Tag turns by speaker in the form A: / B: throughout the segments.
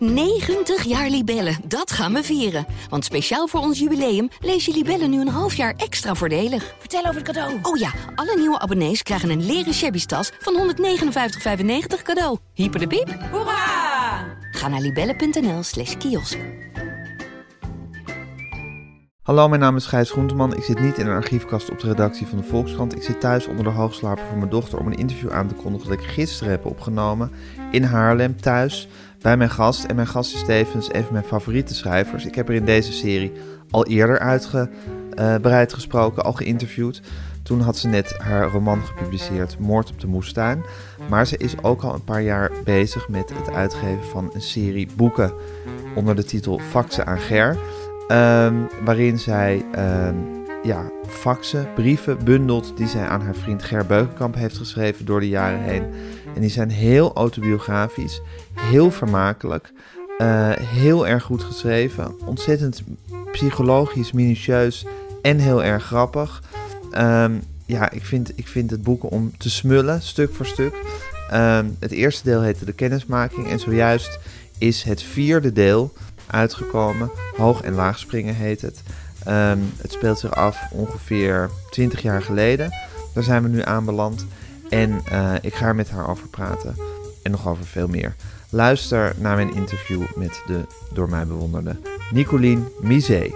A: 90 jaar Libellen, dat gaan we vieren. Want speciaal voor ons jubileum lees je Libellen nu een half jaar extra voordelig.
B: Vertel over het cadeau.
A: Oh ja, alle nieuwe abonnees krijgen een leren shabby tas van 159,95 cadeau. Hyper de piep.
B: Hoera!
A: Ga naar libellen.nl slash kiosk.
C: Hallo, mijn naam is Gijs Groenteman. Ik zit niet in een archiefkast op de redactie van de Volkskrant. Ik zit thuis onder de hoogslaper van mijn dochter om een interview aan te kondigen dat ik gisteren heb opgenomen in Haarlem thuis bij mijn gast. En mijn gast is tevens een van mijn favoriete schrijvers. Ik heb er in deze serie al eerder uitgebreid gesproken, al geïnterviewd. Toen had ze net haar roman gepubliceerd, Moord op de Moestuin. Maar ze is ook al een paar jaar bezig met het uitgeven van een serie boeken onder de titel Faxen aan Ger. Ehm, waarin zij ehm, ja, faxen, brieven bundelt die zij aan haar vriend Ger Beukenkamp heeft geschreven door de jaren heen. En die zijn heel autobiografisch, heel vermakelijk, eh, heel erg goed geschreven, ontzettend psychologisch, minutieus en heel erg grappig. Ehm, ja, ik vind, ik vind het boeken om te smullen, stuk voor stuk. Ehm, het eerste deel heette De Kennismaking en zojuist is het vierde deel uitgekomen. Hoog en laag springen heet het. Ehm, het speelt zich af ongeveer 20 jaar geleden. Daar zijn we nu aanbeland. En eh, ik ga er met haar over praten. En nog over veel meer. Luister naar mijn interview met de door mij bewonderde Nicolien Misé.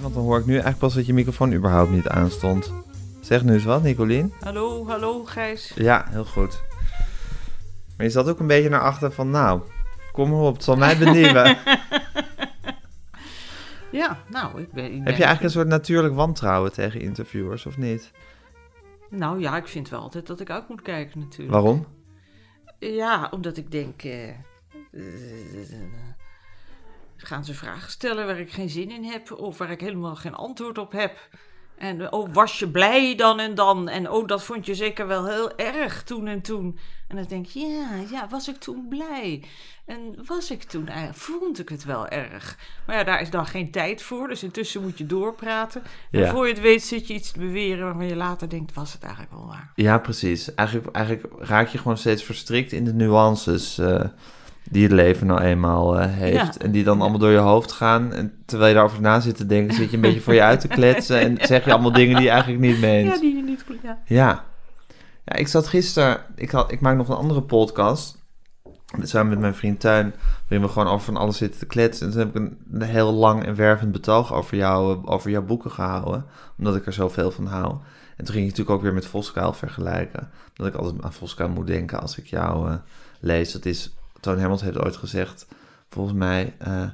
C: Want dan hoor ik nu eigenlijk pas dat je microfoon überhaupt niet aanstond. Zeg nu eens wat, Nicolien.
B: Hallo, hallo Gijs.
C: Ja, heel goed. Maar je zat ook een beetje naar achter van, nou, kom maar op, het zal mij benieuwen.
B: Ja, nou, ik ben... Ik ben
C: Heb je eigenlijk een soort natuurlijk wantrouwen tegen interviewers, of niet?
B: Nou ja, ik vind wel altijd dat ik uit moet kijken natuurlijk.
C: Waarom?
B: Ja, omdat ik denk... eh, eh, gaan ze vragen stellen waar ik geen zin in heb... of waar ik helemaal geen antwoord op heb... En oh, was je blij dan en dan? En oh, dat vond je zeker wel heel erg toen en toen. En dan denk je, ja, ja, was ik toen blij? En was ik toen eigenlijk, vond ik het wel erg? Maar ja, daar is dan geen tijd voor, dus intussen moet je doorpraten. En
C: Ja.
B: voor je het weet zit je iets te beweren waarvan je later denkt, was het eigenlijk wel waar?
C: Ja, precies. Eigenlijk, eigenlijk raak je gewoon steeds verstrikt in de nuances eh, die het leven nou eenmaal eh, heeft.
B: Ja.
C: En die dan allemaal door je hoofd gaan. En terwijl je daarover na zit te denken, zit je een beetje voor je uit te kletsen. En zeg je allemaal dingen die je eigenlijk niet meent.
B: Ja, die je niet goed, ja.
C: Ja. Ja, ik zat gisteren... Ik, had, ik maak nog een andere podcast. Samen met mijn vriend Tuin. Waarin we gewoon over van alles zitten te kletsen. En toen heb ik een, een heel lang en wervend betoog over, jou, eh, over jouw boeken gehouden. Omdat ik er zoveel van hou. En toen ging ik natuurlijk ook weer met Voskuil vergelijken. Omdat ik altijd aan Voskuil moet denken als ik jou eh, lees. Dat is... Toon Hermans heeft ooit gezegd... Volgens mij... eh,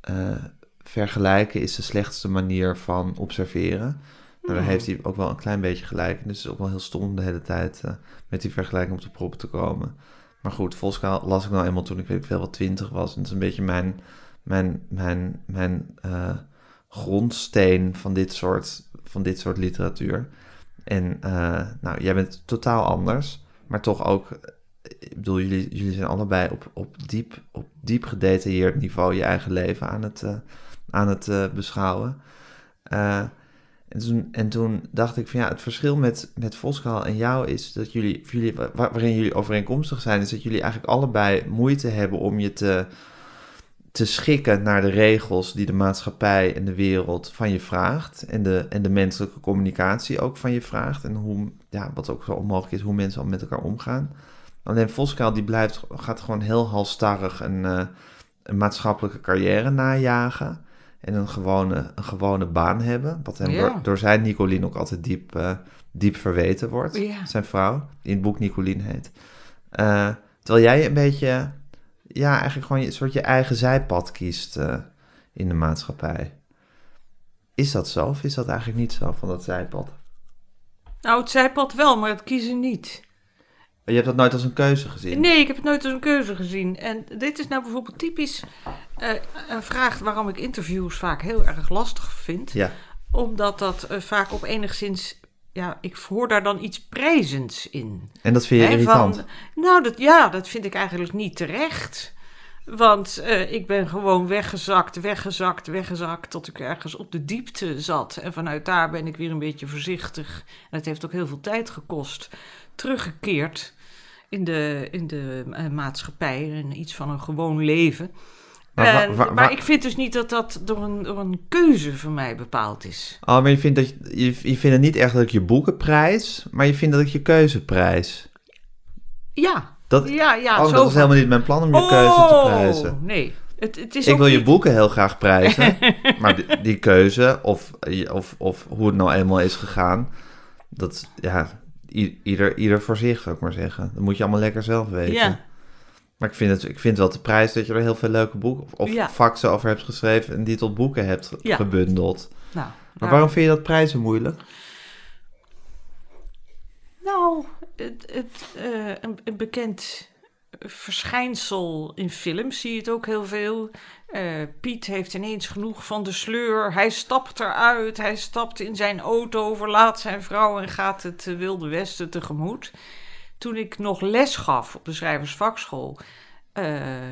C: eh, vergelijken is de slechtste manier van observeren. Nou, daar heeft hij ook wel een klein beetje gelijk. Dus het is ook wel heel stom om de hele tijd eh, met die vergelijking op de proppen te komen. Maar goed, Volskaal las ik nou eenmaal toen ik weet ik veel wat twintig was. En dat is een beetje mijn, mijn, mijn, mijn grondsteen van dit soort, van dit soort literatuur. En nou, jij bent totaal anders, maar toch ook... Ik bedoel, jullie, jullie zijn allebei op, op, diep, op diep gedetailleerd niveau je eigen leven aan het, eh, aan het eh, beschouwen. Eh, en toen, en toen dacht ik van ja, het verschil met, met Voskuil en jou is dat jullie, jullie wa- waarin jullie overeenkomstig zijn, is dat jullie eigenlijk allebei moeite hebben om je te, te schikken naar de regels die de maatschappij en de wereld van je vraagt. En de, en de menselijke communicatie ook van je vraagt. En hoe, ja, wat ook zo onmogelijk is, hoe mensen al met elkaar omgaan. Alleen Voskuil die blijft, gaat gewoon heel halstarrig een, eh, een maatschappelijke carrière najagen. En een gewone, een gewone baan hebben. Wat hem
B: Ja.
C: door, door zijn Nicolien ook altijd diep, eh, diep verweten wordt.
B: Ja.
C: Zijn vrouw, die in het boek Nicolien heet. Eh, terwijl jij een beetje, ja, eigenlijk gewoon een soort je eigen zijpad kiest in de maatschappij. Is dat zo of is dat eigenlijk niet zo van dat zijpad?
B: Nou, het zijpad wel, maar het kiezen niet.
C: Je hebt dat nooit als een keuze gezien?
B: Nee, ik heb het nooit als een keuze gezien. En dit is nou bijvoorbeeld typisch eh, een vraag waarom ik interviews vaak heel erg lastig vind.
C: Ja,
B: Omdat dat eh, vaak op enigszins... Ja, ik hoor daar dan iets prijzends in.
C: en dat vind je irritant?
B: van- nou, dat, ja, dat vind ik eigenlijk niet terecht. Want eh, ik ben gewoon weggezakt, weggezakt, weggezakt... tot ik ergens op de diepte zat. En vanuit daar ben ik weer een beetje voorzichtig... en het heeft ook heel veel tijd gekost... teruggekeerd in de, in de eh, maatschappij en iets van een gewoon leven.
C: Maar wa-
B: En-
C: wa-
B: maar ik vind dus niet dat dat door een, door een keuze van mij bepaald is.
C: Oh, maar je vindt, dat je, je, vindt het niet echt dat ik je boeken prijs, maar je vindt dat ik je keuze prijs.
B: Ja,
C: Dat,
B: ja, ja.
C: oh,
B: zo
C: dat is helemaal niet mijn plan om je keuze te
B: Oh,
C: prijzen.
B: Nee, het, het is
C: Ik wil je boeken heel graag prijzen, maar die, die keuze, of, of, of hoe het nou eenmaal is gegaan, dat, ja, ieder, ieder voor zich, zou ik maar zeggen. Dat moet je allemaal lekker zelf weten.
B: Ja,
C: Maar ik vind, het, ik vind wel de prijs dat je er heel veel leuke boeken of, of
B: Ja.
C: faxen over hebt geschreven en die tot boeken hebt
B: Ja.
C: gebundeld.
B: nou.
C: Maar
B: nou,
C: waarom vind je dat prijzen moeilijk?
B: Nou, het, het, eh, een, een bekend verschijnsel in films zie je het ook heel veel. Eh, Piet heeft ineens genoeg van de sleur. Hij stapt eruit. Hij stapt in zijn auto, verlaat zijn vrouw en gaat het eh, Wilde Westen tegemoet. Toen ik nog les gaf op de schrijversvakschool, eh,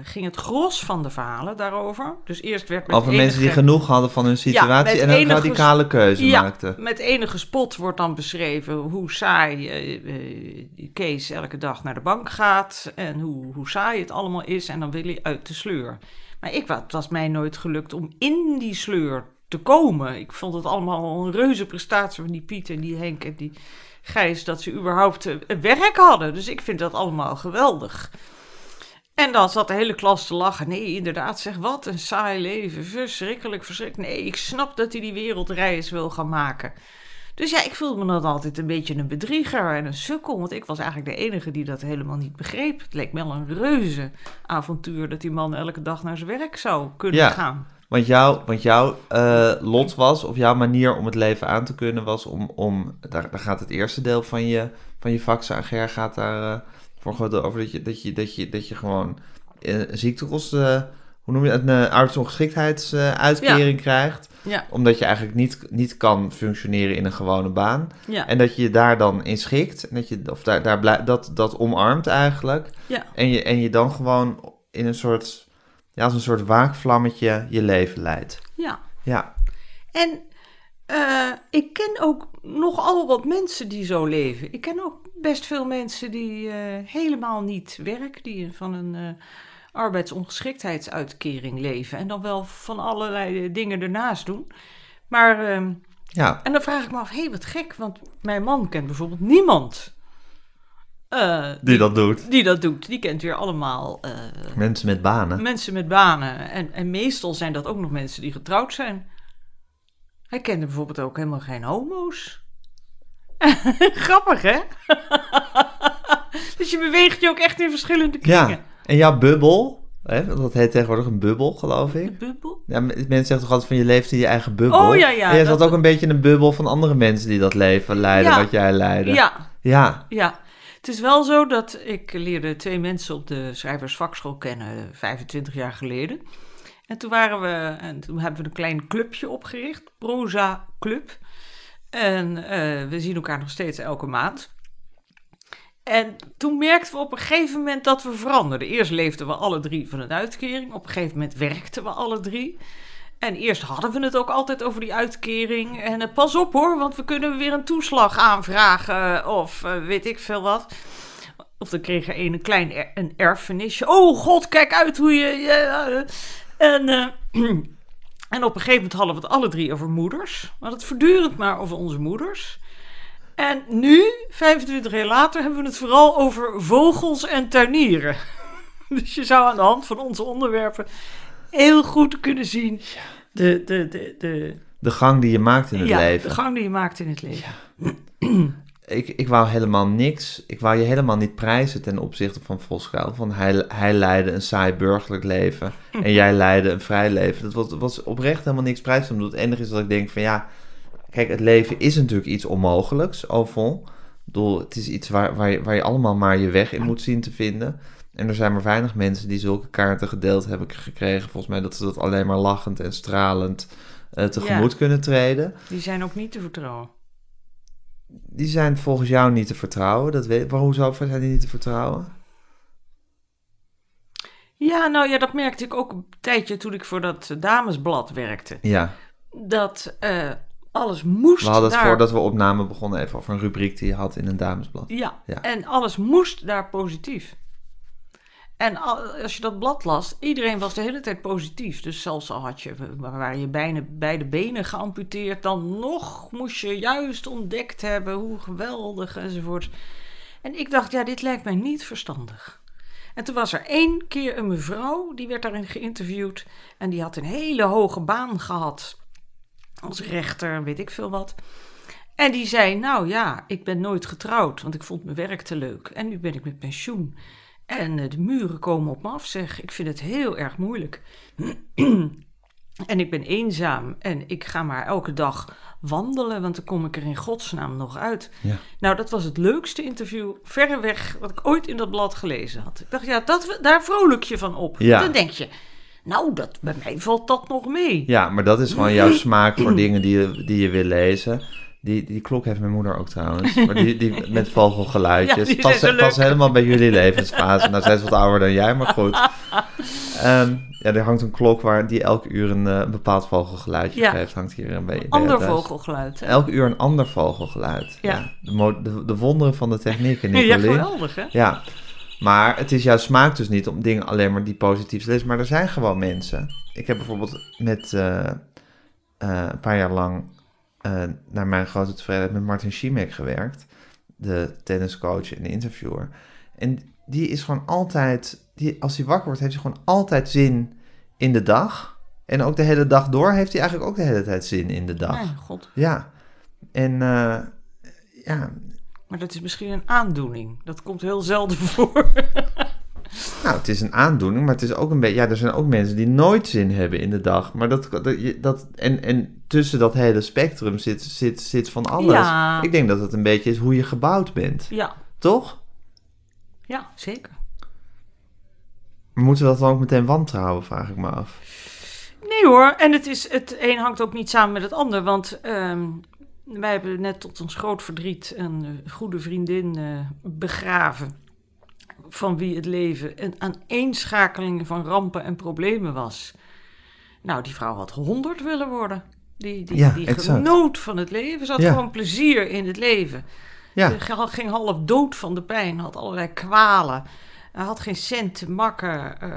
B: ging het gros van de verhalen daarover. Dus eerst werd met
C: Over mensen die
B: enige-
C: genoeg hadden van hun situatie en een
B: enige-
C: radicale keuze
B: Ja,
C: maakten.
B: met enige spot wordt dan beschreven hoe saai eh, Kees elke dag naar de bank gaat en hoe, hoe saai het allemaal is en dan wil hij uit de sleur. Maar ik, het was mij nooit gelukt om in die sleur te komen. Ik vond het allemaal een reuze prestatie van die Piet en die Henk en die Gijs dat ze überhaupt eh, werk hadden. Dus ik vind dat allemaal geweldig. En dan zat de hele klas te lachen. Nee, inderdaad, zeg wat een saai leven. Verschrikkelijk, verschrikkelijk. Nee, ik snap dat hij die wereldreis wil gaan maken. Dus ja, ik voelde me dan altijd een beetje een bedrieger en een sukkel. Want ik was eigenlijk de enige die dat helemaal niet begreep. Het leek me wel een reuze avontuur dat die man elke dag naar zijn werk zou kunnen
C: Ja.
B: gaan.
C: Want, jou, want jouw eh, lot was, of jouw manier om het leven aan te kunnen was om, om daar, daar gaat het eerste deel van je, van je vak, Ger gaat daar eh, voor deel over dat je, dat je, dat je, dat je gewoon eh, ziektekosten, hoe noem je het, een arbeidsongeschiktheidsuitkering krijgt.
B: Ja,
C: Omdat je eigenlijk niet, niet kan functioneren in een gewone baan.
B: ja,
C: En dat je je daar dan in schikt. En dat je of daar, daar blij, dat, dat omarmt eigenlijk.
B: ja.
C: En je, en je dan gewoon in een soort, ja, als een soort waakvlammetje je leven leidt.
B: ja.
C: Ja,
B: En eh, ik ken ook nogal wat mensen die zo leven. Ik ken ook best veel mensen die eh, helemaal niet werken, die van een eh, arbeidsongeschiktheidsuitkering leven. En dan wel van allerlei dingen ernaast doen. Maar, ehm,
C: ja.
B: en dan vraag ik me af, hé, hey, wat gek, want mijn man kent bijvoorbeeld niemand. eh,
C: Die dat doet.
B: die dat doet. Die kent weer allemaal eh,
C: Mensen met banen.
B: mensen met banen. En, en meestal zijn dat ook nog mensen die getrouwd zijn. Hij kende bijvoorbeeld ook helemaal geen homo's. Grappig, hè? dus je beweegt je ook echt in verschillende kringen.
C: Ja, en jouw bubbel, hè, dat heet tegenwoordig een bubbel, geloof ik.
B: bubbel?
C: Ja, men- mensen zeggen toch altijd van je leeft in je eigen bubbel.
B: Oh, ja, ja,
C: En jij zat ook een beetje in een bubbel van andere mensen die dat leven leiden,
B: Ja.
C: wat jij leidde.
B: Ja,
C: Ja,
B: ja. Het is wel zo dat ik leerde twee mensen op de schrijversvakschool kennen, 25 jaar geleden. En toen waren we, en toen hebben we een klein clubje opgericht, Proza Club. En eh, we zien elkaar nog steeds elke maand. En toen merkten we op een gegeven moment dat we veranderden. Eerst leefden we alle drie van een uitkering. Op een gegeven moment werkten we alle drie. En eerst hadden we het ook altijd over die uitkering. En eh, pas op hoor, want we kunnen weer een toeslag aanvragen. Of eh, weet ik veel wat. Of dan kreeg er een, een klein een erfenisje. Oh god, kijk uit hoe je... en, eh, en op een gegeven moment hadden we het alle drie over moeders. Hadden het voortdurend maar over onze moeders. En nu, 25 jaar later, hebben we het vooral over vogels en tuinieren. Dus je zou aan de hand van onze onderwerpen heel goed kunnen zien de, de, de, de,
C: de gang die je maakt in het
B: ja,
C: leven.
B: de gang die je maakt in het leven.
C: Ik, ik wou helemaal niks. Ik wou je helemaal niet prijzen ten opzichte van Voskuil. Van hij, hij leidde een saai burgerlijk leven. En jij leidde een vrij leven. Dat was, was oprecht helemaal niks prijs. Het enige is dat ik denk van ja. Kijk, het leven is natuurlijk iets onmogelijks. Ik bedoel, het is iets waar, waar, je, waar je allemaal maar je weg in moet zien te vinden. En er zijn maar weinig mensen die zulke kaarten gedeeld hebben gekregen. Volgens mij dat ze dat alleen maar lachend en stralend eh, tegemoet kunnen treden.
B: Die zijn ook niet te vertrouwen.
C: Die zijn volgens jou niet te vertrouwen. Dat weet, hoezo zijn die niet te vertrouwen?
B: Ja, nou ja, dat merkte ik ook een tijdje toen ik voor dat damesblad werkte.
C: Ja,
B: Dat eh, alles moest
C: We hadden het
B: daar...
C: voordat we opnamen begonnen even over een rubriek die je had in een damesblad.
B: Ja,
C: Ja.
B: en alles moest daar positief. En al- als je dat blad las, iedereen was de hele tijd positief. Dus zelfs al had je, waren je bijna, beide benen geamputeerd, dan nog moest je juist ontdekt hebben hoe geweldig enzovoort. En ik dacht, ja, dit lijkt mij niet verstandig. En toen was er één keer een mevrouw, die werd daarin geïnterviewd. En die had een hele hoge baan gehad. Als rechter, weet ik veel wat. En die zei, nou ja, ik ben nooit getrouwd, want ik vond mijn werk te leuk. En nu ben ik met pensioen. En eh, de muren komen op me af, zeg. Ik vind het heel erg moeilijk. en ik ben eenzaam en ik ga maar elke dag wandelen, want dan kom ik er in godsnaam nog uit.
C: Ja.
B: Nou, dat was het leukste interview, verreweg, wat ik ooit in dat blad gelezen had. Ik dacht, ja, dat, daar vrolijk je van op.
C: Ja.
B: Dan denk je, nou, dat, bij mij valt dat nog mee.
C: Ja, maar dat is gewoon jouw smaak voor dingen die je, die je wil lezen. Die, die klok heeft mijn moeder ook trouwens. Maar die, die met vogelgeluidjes.
B: Ja, die
C: pas, pas helemaal bij jullie levensfase. Nou, zij is wat ouder dan jij, maar goed. Ehm, ja, er hangt een klok waar die elk uur een, eh, een bepaald vogelgeluidje
B: Ja.
C: geeft. Hangt hier een beetje.
B: Ander vogelgeluid. hè?
C: Elk uur een ander vogelgeluid. Ja.
B: Ja.
C: De, mo- de, de wonderen van de techniek,
B: Ja,
C: Nicolien.
B: geweldig, hè?
C: Ja, maar het is jouw smaak dus niet om dingen alleen maar die positief lezen. Maar er zijn gewoon mensen. Ik heb bijvoorbeeld met eh, eh, een paar jaar lang eh, naar mijn grote tevredenheid met Martin Schimek gewerkt. De tenniscoach en de interviewer. En die is gewoon altijd, die, als hij wakker wordt, heeft hij gewoon altijd zin in de dag. En ook de hele dag door heeft hij eigenlijk ook de hele tijd zin in de dag.
B: Mijn god.
C: Ja, en ja,
B: Maar dat is misschien een aandoening. Dat komt heel zelden voor.
C: Nou, het is een aandoening, maar het is ook een beetje. Ja, er zijn ook mensen die nooit zin hebben in de dag. Maar dat. dat, en, en tussen dat hele spectrum zit, zit, zit van alles.
B: Ja.
C: Ik denk dat het een beetje is hoe je gebouwd bent.
B: ja,
C: Toch?
B: ja, zeker.
C: Moeten we dat dan ook meteen wantrouwen, vraag ik me af.
B: Nee hoor, en het, is, het een hangt ook niet samen met het ander. Want ehm, wij hebben net tot ons groot verdriet een eh, goede vriendin eh, begraven. Van wie het leven een aaneenschakeling van rampen en problemen was. Nou, die vrouw had honderd willen worden. Die, die,
C: Ja,
B: die
C: exact.
B: genoot van het leven. Ze had
C: Ja.
B: gewoon plezier in het leven.
C: Ja,
B: Ze ging- half dood van de pijn, had allerlei kwalen. Hij had geen cent te makken. eh,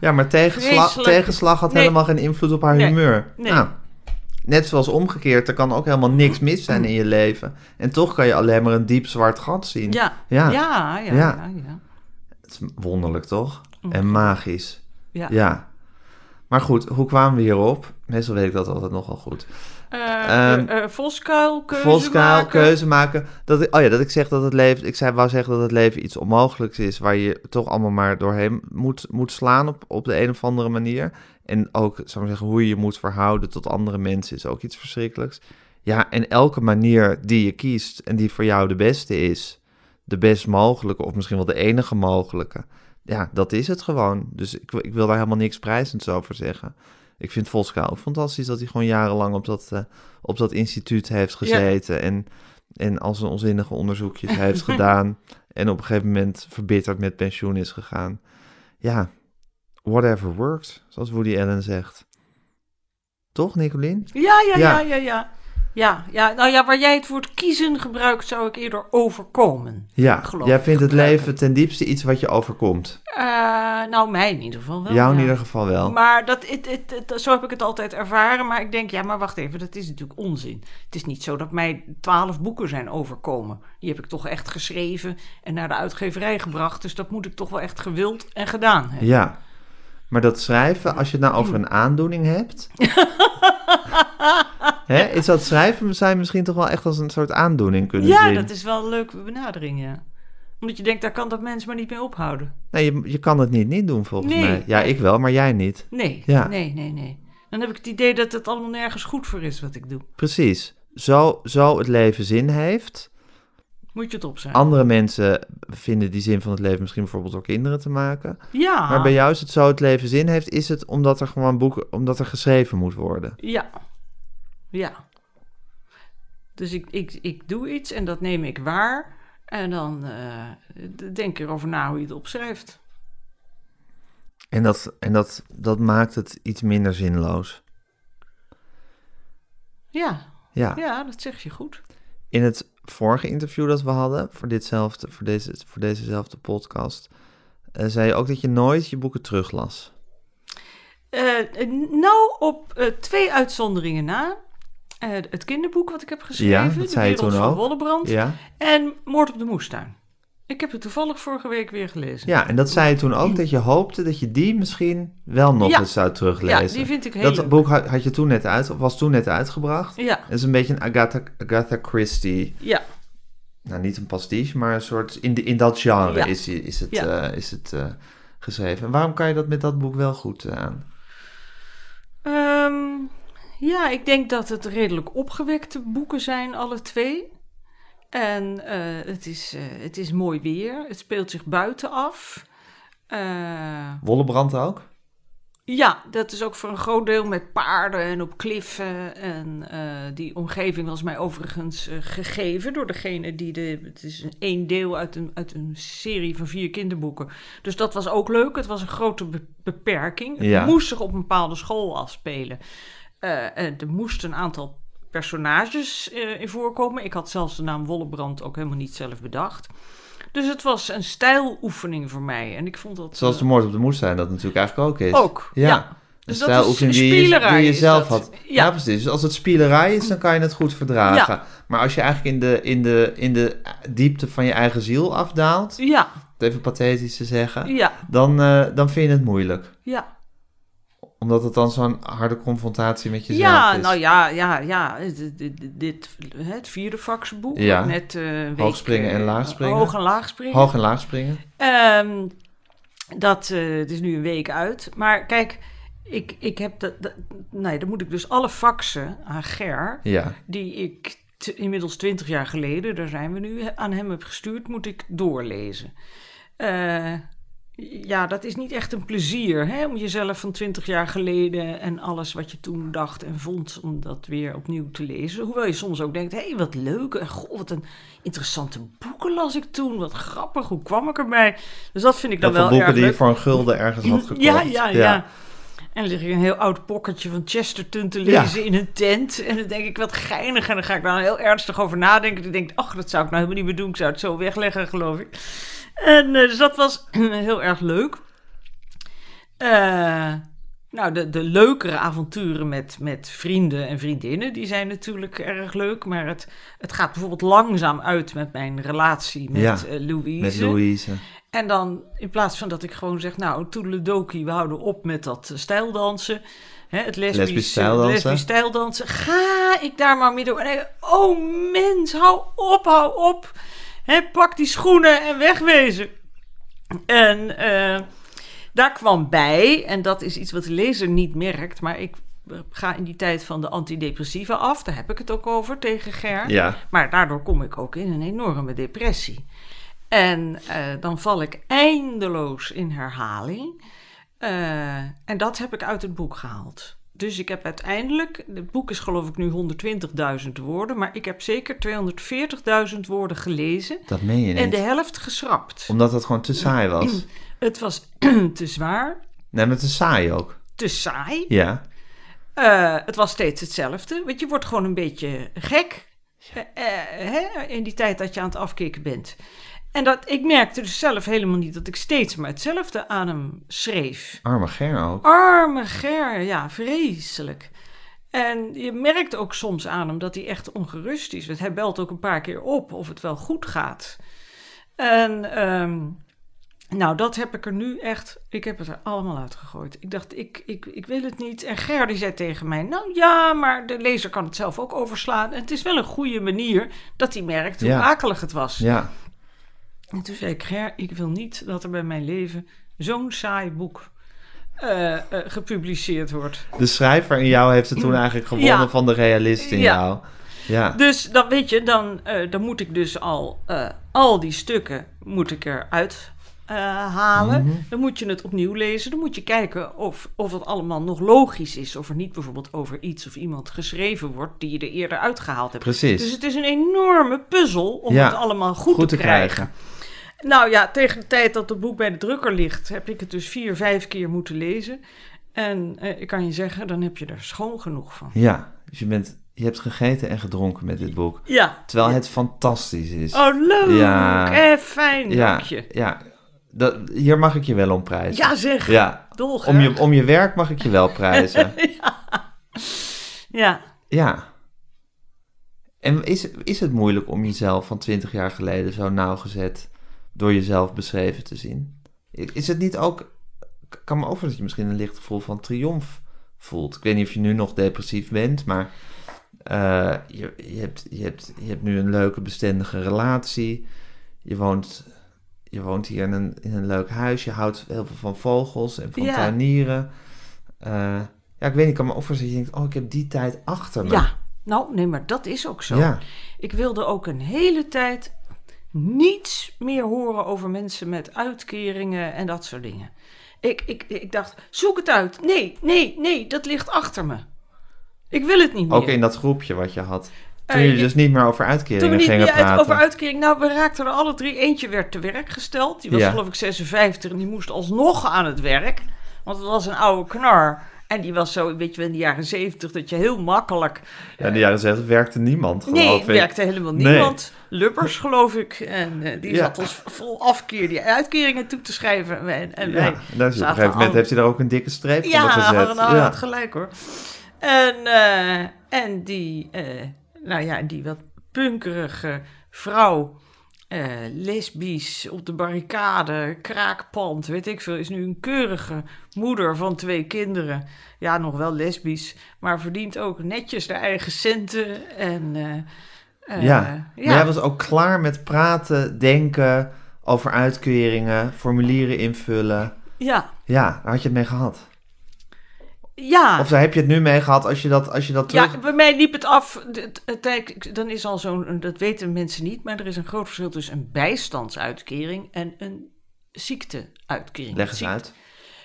C: ja maar tegenslag,
B: Vreselijk.
C: tegenslag had
B: Nee.
C: helemaal geen invloed op haar
B: Nee.
C: humeur.
B: Nee.
C: Nou, net zoals omgekeerd, er kan ook helemaal niks mis zijn in je leven. En toch kan je alleen maar een diep zwart gat zien.
B: ja,
C: Ja.
B: ja, ja, ja,
C: Ja.
B: ja.
C: Het is wonderlijk, toch? En magisch.
B: Ja.
C: Ja. Maar goed, hoe kwamen we hierop? Meestal weet ik dat altijd nogal goed.
B: Eh, Voskuil, keuze
C: Volkskuil,
B: maken.
C: keuze maken. Dat ik, oh ja, dat ik zeg dat het leven... Ik zei, wou zeggen dat het leven iets onmogelijks is... waar je toch allemaal maar doorheen moet, moet slaan op, op de een of andere manier. En ook, zou ik maar zeggen, hoe je je moet verhouden tot andere mensen... is ook iets verschrikkelijks. Ja, en elke manier die je kiest en die voor jou de beste is... de best mogelijke of misschien wel de enige mogelijke... ja, dat is het gewoon. Dus ik, ik wil daar helemaal niks prijzends over zeggen. Ik vind Volkskuil ook fantastisch dat hij gewoon jarenlang op dat, eh, op dat instituut heeft gezeten. En, en al zijn onzinnige onderzoekjes heeft gedaan. En op een gegeven moment verbitterd met pensioen is gegaan. Ja, whatever works, zoals Woody Allen zegt. Toch, Nicolien?
B: Ja, ja,
C: Ja.
B: ja, ja, ja. Ja, ja, nou ja, waar jij het woord kiezen gebruikt, zou ik eerder overkomen.
C: Ja,
B: Geloof
C: jij vindt het leven ten diepste iets wat je overkomt.
B: Eh, nou, mij in ieder geval wel.
C: Jou in ieder geval wel.
B: Maar dat, het- zo heb ik het altijd ervaren. Maar ik denk, ja, maar wacht even, dat is natuurlijk onzin. Het is niet zo dat mij twaalf boeken zijn overkomen. Die heb ik toch echt geschreven en naar de uitgeverij gebracht. Dus dat moet ik toch wel echt gewild en gedaan hebben.
C: Ja, maar dat schrijven, als je het nou over een aandoening hebt... Hè, is dat schrijven je misschien toch wel echt als een soort aandoening kunnen
B: Ja,
C: zien?
B: dat is wel een leuke benadering, ja. Omdat je denkt, daar kan dat mens maar niet mee ophouden.
C: Nee, je, je kan het niet niet doen volgens
B: Nee.
C: mij. Ja, ik wel, maar jij niet.
B: Nee,
C: Ja.
B: nee, nee, nee. Dan heb ik het idee dat het allemaal nergens goed voor is wat ik doe.
C: Precies. Zo, zo het leven zin heeft.
B: Moet je het opschrijven.
C: Andere mensen vinden die zin van het leven misschien bijvoorbeeld door kinderen te maken.
B: ja.
C: Maar bij jou is het zo het leven zin heeft, is het omdat er gewoon boeken, omdat er geschreven moet worden.
B: Ja. Ja. Dus ik, ik, ik doe iets en dat neem ik waar. En dan eh, denk ik erover na hoe je het opschrijft.
C: En dat, en dat, dat maakt het iets minder zinloos.
B: Ja.
C: Ja.
B: Ja, dat zeg je goed.
C: In het vorige interview dat we hadden, voor, ditzelfde, voor, deze, voor dezezelfde podcast, eh, zei je ook dat je nooit je boeken teruglas.
B: Eh, nou, op twee uitzonderingen na. Eh, het kinderboek wat ik heb geschreven,
C: Ja, dat
B: De
C: zei
B: Wereld van. Wollebrand.
C: Ja?
B: En Moord op de Moestuin. Ik heb het toevallig vorige week weer gelezen.
C: ja, en dat zei je toen ook, dat je hoopte dat je die misschien wel nog
B: Ja.
C: eens zou teruglezen.
B: Ja, die vind ik heel
C: Dat
B: leuk.
C: boek had, had je toen net uit, of was toen net uitgebracht.
B: Ja,
C: Het is een beetje een Agatha, Agatha Christie,
B: ja.
C: nou niet een pastiche, maar een soort, in, de, in dat genre
B: Ja.
C: is, is het,
B: Ja.
C: eh, is het eh, geschreven. En waarom kan je dat met dat boek wel goed aan?
B: Ehm, ja, ik denk dat het redelijk opgewekte boeken zijn, alle twee. En eh, het, is, eh, het is mooi weer. Het speelt zich buiten af. Eh,
C: Wollebrand ook?
B: ja, dat is ook voor een groot deel met paarden en op kliffen. En die omgeving was mij overigens gegeven door degene die de. Het is een één deel uit een, uit een serie van vier kinderboeken. Dus dat was ook leuk. Het was een grote be- beperking. Het
C: Ja.
B: moest zich op een bepaalde school afspelen. Eh, en er moesten een aantal personages eh, in voorkomen. Ik had zelfs de naam Wollebrand ook helemaal niet zelf bedacht. Dus het was een stijloefening voor mij. En ik vond dat.
C: Zoals de
B: eh,
C: moord op de moestuin dat natuurlijk eigenlijk ook is.
B: ook.
C: Ja.
B: ja.
C: Een
B: Dus dat
C: stijloefening die je, die je zelf
B: dat.
C: had. Ja.
B: Ja.
C: precies. Dus als het spielerij is, dan kan je het goed verdragen. Maar als je eigenlijk in de, in, de, in de diepte van je eigen ziel afdaalt,
B: Ja,
C: het even pathetisch te zeggen,
B: ja,
C: dan, eh, dan vind je het moeilijk.
B: ja.
C: Omdat het dan zo'n harde confrontatie met jezelf
B: Ja,
C: is.
B: nou ja, ja, ja. Dit, dit, dit- het vierde vaksenboek.
C: Ja.
B: Net, eh, week,
C: Hoogspringen en
B: eh,
C: laagspringen.
B: Hoog en laagspringen.
C: Hoog en laag springen.
B: Ehm, dat eh, het is nu een week uit. Maar kijk, ik, ik heb dat, dat- Nee, dan moet ik dus alle faxen aan Ger,
C: Ja.
B: die ik inmiddels twintig jaar geleden, daar zijn we nu, aan hem heb gestuurd, moet ik doorlezen. Eh, ja, dat is niet echt een plezier hè, om jezelf van twintig jaar geleden en alles wat je toen dacht en vond, om dat weer opnieuw te lezen. Hoewel je soms ook denkt, hé, hey, wat leuk en goh, wat een interessante boeken las ik toen, wat grappig, hoe kwam ik erbij? Dus dat vind ik dan
C: veel
B: wel
C: boeken
B: erg
C: die je voor een gulden ergens had gekocht.
B: Ja, ja, ja. En dan lig ik een heel oud pocketje van Chesterton te
C: Ja.
B: lezen in een tent. En dan denk ik, wat geinig. En dan ga ik daar heel ernstig over nadenken. Dan denk ik, ach, dat zou ik nou helemaal niet meer doen. Ik zou het zo wegleggen, geloof ik. En eh, dus dat was heel erg leuk. Eh, nou, de, de leukere avonturen met, met vrienden en vriendinnen, die zijn natuurlijk erg leuk. Maar het, het gaat bijvoorbeeld langzaam uit met mijn relatie met
C: Ja,
B: eh, Louise.
C: Met Louise.
B: En dan, in plaats van dat ik gewoon zeg, nou, toedeledokie, we houden op met dat stijldansen. Hè, het lesbisch,
C: Lesbisch stijldansen.
B: lesbisch stijldansen. Ga ik daar maar mee door. En ik, oh mens, hou op, hou op. Pak die schoenen en wegwezen. En eh, daar kwam bij, en dat is iets wat de lezer niet merkt, maar ik eh, ga in die tijd van de antidepressiva af. Daar heb ik het ook over tegen Ger.
C: Ja.
B: Maar daardoor kom ik ook in een enorme depressie. En eh, dan val ik eindeloos in herhaling. En dat heb ik uit het boek gehaald. Dus ik heb uiteindelijk, het boek is geloof ik nu 120.000 woorden, maar ik heb zeker 240.000 woorden gelezen
C: Dat meen je
B: en de helft geschrapt.
C: Omdat het gewoon te saai was.
B: Het was te zwaar,
C: Nee, maar te saai ook.
B: te saai.
C: Ja.
B: Eh, het was steeds hetzelfde, want je wordt gewoon een beetje gek eh, eh, hè, in die tijd dat je aan het afkicken bent. En dat, ik merkte dus zelf helemaal niet dat ik steeds maar hetzelfde aan hem schreef.
C: Arme Ger ook.
B: Arme Ger, ja, vreselijk. En je merkt ook soms aan hem dat hij echt ongerust is. Want hij belt ook een paar keer op of het wel goed gaat. En ehm, nou, dat heb ik er nu echt... Ik heb het er allemaal uitgegooid. Ik dacht, ik, ik, ik wil het niet. En Ger die zei tegen mij... Nou ja, maar de lezer kan het zelf ook overslaan. En het is wel een goede manier dat hij merkt hoe
C: Ja.
B: akelig het was.
C: Ja.
B: En toen zei ik, Ger, ik wil niet dat er bij mijn leven zo'n saai boek eh, eh, gepubliceerd wordt.
C: De schrijver in jou heeft het toen eigenlijk gewonnen
B: Ja.
C: van de realist in
B: Ja.
C: jou. Ja.
B: Dus dan weet je, dan, eh, dan moet ik dus al al die stukken moet ik eruit eh, halen.
C: Mhm.
B: Dan moet je het opnieuw lezen. Dan moet je kijken of, of het allemaal nog logisch is. Of er niet bijvoorbeeld over iets of iemand geschreven wordt die je er eerder uitgehaald hebt.
C: Precies.
B: Dus het is een enorme puzzel om
C: Ja,
B: het allemaal goed,
C: Goed
B: te,
C: te
B: krijgen.
C: krijgen.
B: Nou ja, tegen de tijd dat het boek bij de drukker ligt, heb ik het dus vier, vijf keer moeten lezen. En eh, ik kan je zeggen, dan heb je er schoon genoeg van.
C: Ja. Dus je bent je hebt gegeten en gedronken met dit boek.
B: Ja.
C: Terwijl het fantastisch is.
B: Oh, leuk.
C: Ja.
B: Eh, fijn,
C: ja,
B: dank je.
C: ja. Dat, hier mag ik je wel om prijzen.
B: Ja, zeg.
C: Ja.
B: Dolgraag.
C: Om je, om je werk mag ik je wel prijzen.
B: Ja.
C: ja. En is, is het moeilijk om jezelf van 20 jaar geleden zo nauwgezet door jezelf beschreven te zien? Is het niet ook... Ik kan me over dat je misschien een licht gevoel van triomf voelt. Ik weet niet of je nu nog depressief bent, maar eh, je, je, hebt, je, hebt, je hebt nu een leuke bestendige relatie. Je woont, je woont hier in een, in een leuk huis. Je houdt heel veel van vogels en van
B: Ja.
C: tuinieren. Eh, ja, ik weet niet, ik kan me over dat je denkt, oh, ik heb die tijd achter me.
B: Ja. Nou, nee, maar dat is ook zo.
C: Ja.
B: Ik wilde ook een hele tijd niets meer horen over mensen met uitkeringen en dat soort dingen. Ik, ik, ik dacht, zoek het uit. Nee, nee, nee, dat ligt achter me. Ik wil het niet meer.
C: Ook in dat groepje wat je had. Toen
B: Eh,
C: jullie
B: je-
C: dus niet meer over
B: Toen
C: uitkeringen
B: we niet meer uit, over uitkering, nou, we raakten er alle drie. Eentje werd te werk gesteld. Die was
C: Ja.
B: geloof ik 56 en die moest alsnog aan het werk. Want het was een oude knar. En die was zo, weet je wel, in de jaren 70 dat je heel makkelijk...
C: Ja, in de jaren 70 werkte niemand, geloof
B: Nee,
C: ik.
B: werkte helemaal
C: Nee.
B: niemand. Lubbers, geloof ik. En eh, die
C: Ja.
B: zat ons vol afkeer die uitkeringen toe te schrijven. En, en
C: Ja,
B: wij
C: en op een gegeven moment heeft hij daar ook een dikke streep
B: Ja,
C: onder gezet.
B: nou, nou,
C: ja.
B: had gelijk hoor. En, eh, en die, eh, nou ja, die wat punkerige vrouw, eh, lesbisch, op de barricade, kraakpand, weet ik veel, is nu een keurige moeder van twee kinderen. Ja, nog wel lesbisch, maar verdient ook netjes de eigen centen. En, eh, eh,
C: ja. Maar jij was ook klaar met praten, denken over uitkeringen, formulieren invullen.
B: ja,
C: Ja, daar had je het mee gehad.
B: Ja.
C: Of daar heb je het nu mee gehad als je dat, als je dat terug...
B: Ja, bij mij liep het af. Kijk, dan is al zo'n. Dat weten mensen niet, maar er is een groot verschil tussen een bijstandsuitkering en een ziekteuitkering.
C: Leg eens
B: Ziekte-
C: uit.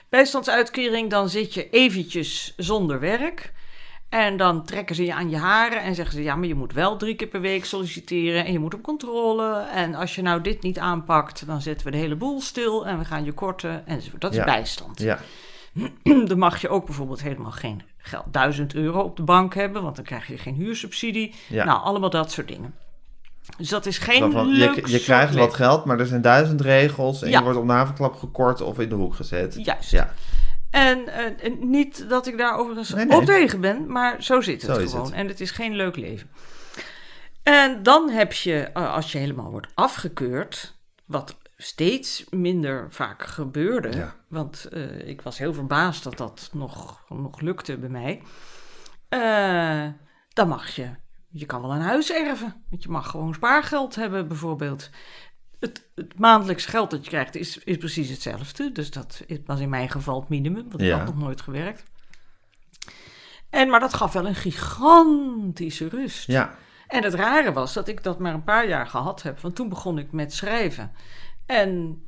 B: Bijstandsuitkering, dan zit je eventjes zonder werk. En dan trekken ze je aan je haren en zeggen ze: ja, maar je moet wel drie keer per week solliciteren en je moet op controle. En als je nou dit niet aanpakt, dan zetten we de hele boel stil en we gaan je korten. Enzovoort. Dat is
C: Ja.
B: bijstand.
C: Ja,
B: Dan mag je ook bijvoorbeeld helemaal geen geld, 1000 euro op de bank hebben, want dan krijg je geen huursubsidie.
C: ja.
B: Nou, allemaal dat soort dingen. Dus dat is geen
C: van,
B: leuk
C: je, je krijgt wat geld, maar er zijn duizend regels en
B: Ja.
C: je wordt op navelklap gekort of in de hoek gezet.
B: Juist.
C: Ja,
B: En, eh, niet dat ik daar overigens
C: Nee, nee.
B: op tegen ben, maar zo zit het
C: Zo
B: gewoon.
C: het.
B: En het is geen leuk leven. En dan heb je, eh, als je helemaal wordt afgekeurd, wat steeds minder vaak gebeurde,
C: Ja.
B: want eh, ik was heel verbaasd dat dat nog, nog lukte bij mij, eh, dan mag je, je kan wel een huis erven, want je mag gewoon spaargeld hebben bijvoorbeeld. Het, het maandelijks geld dat je krijgt is, is precies hetzelfde. Dus dat was in mijn geval het minimum, want ik
C: Ja.
B: had nog nooit gewerkt. En, maar dat gaf wel een gigantische rust.
C: ja.
B: En het rare was dat ik dat maar een paar jaar gehad heb. Want toen begon ik met schrijven. En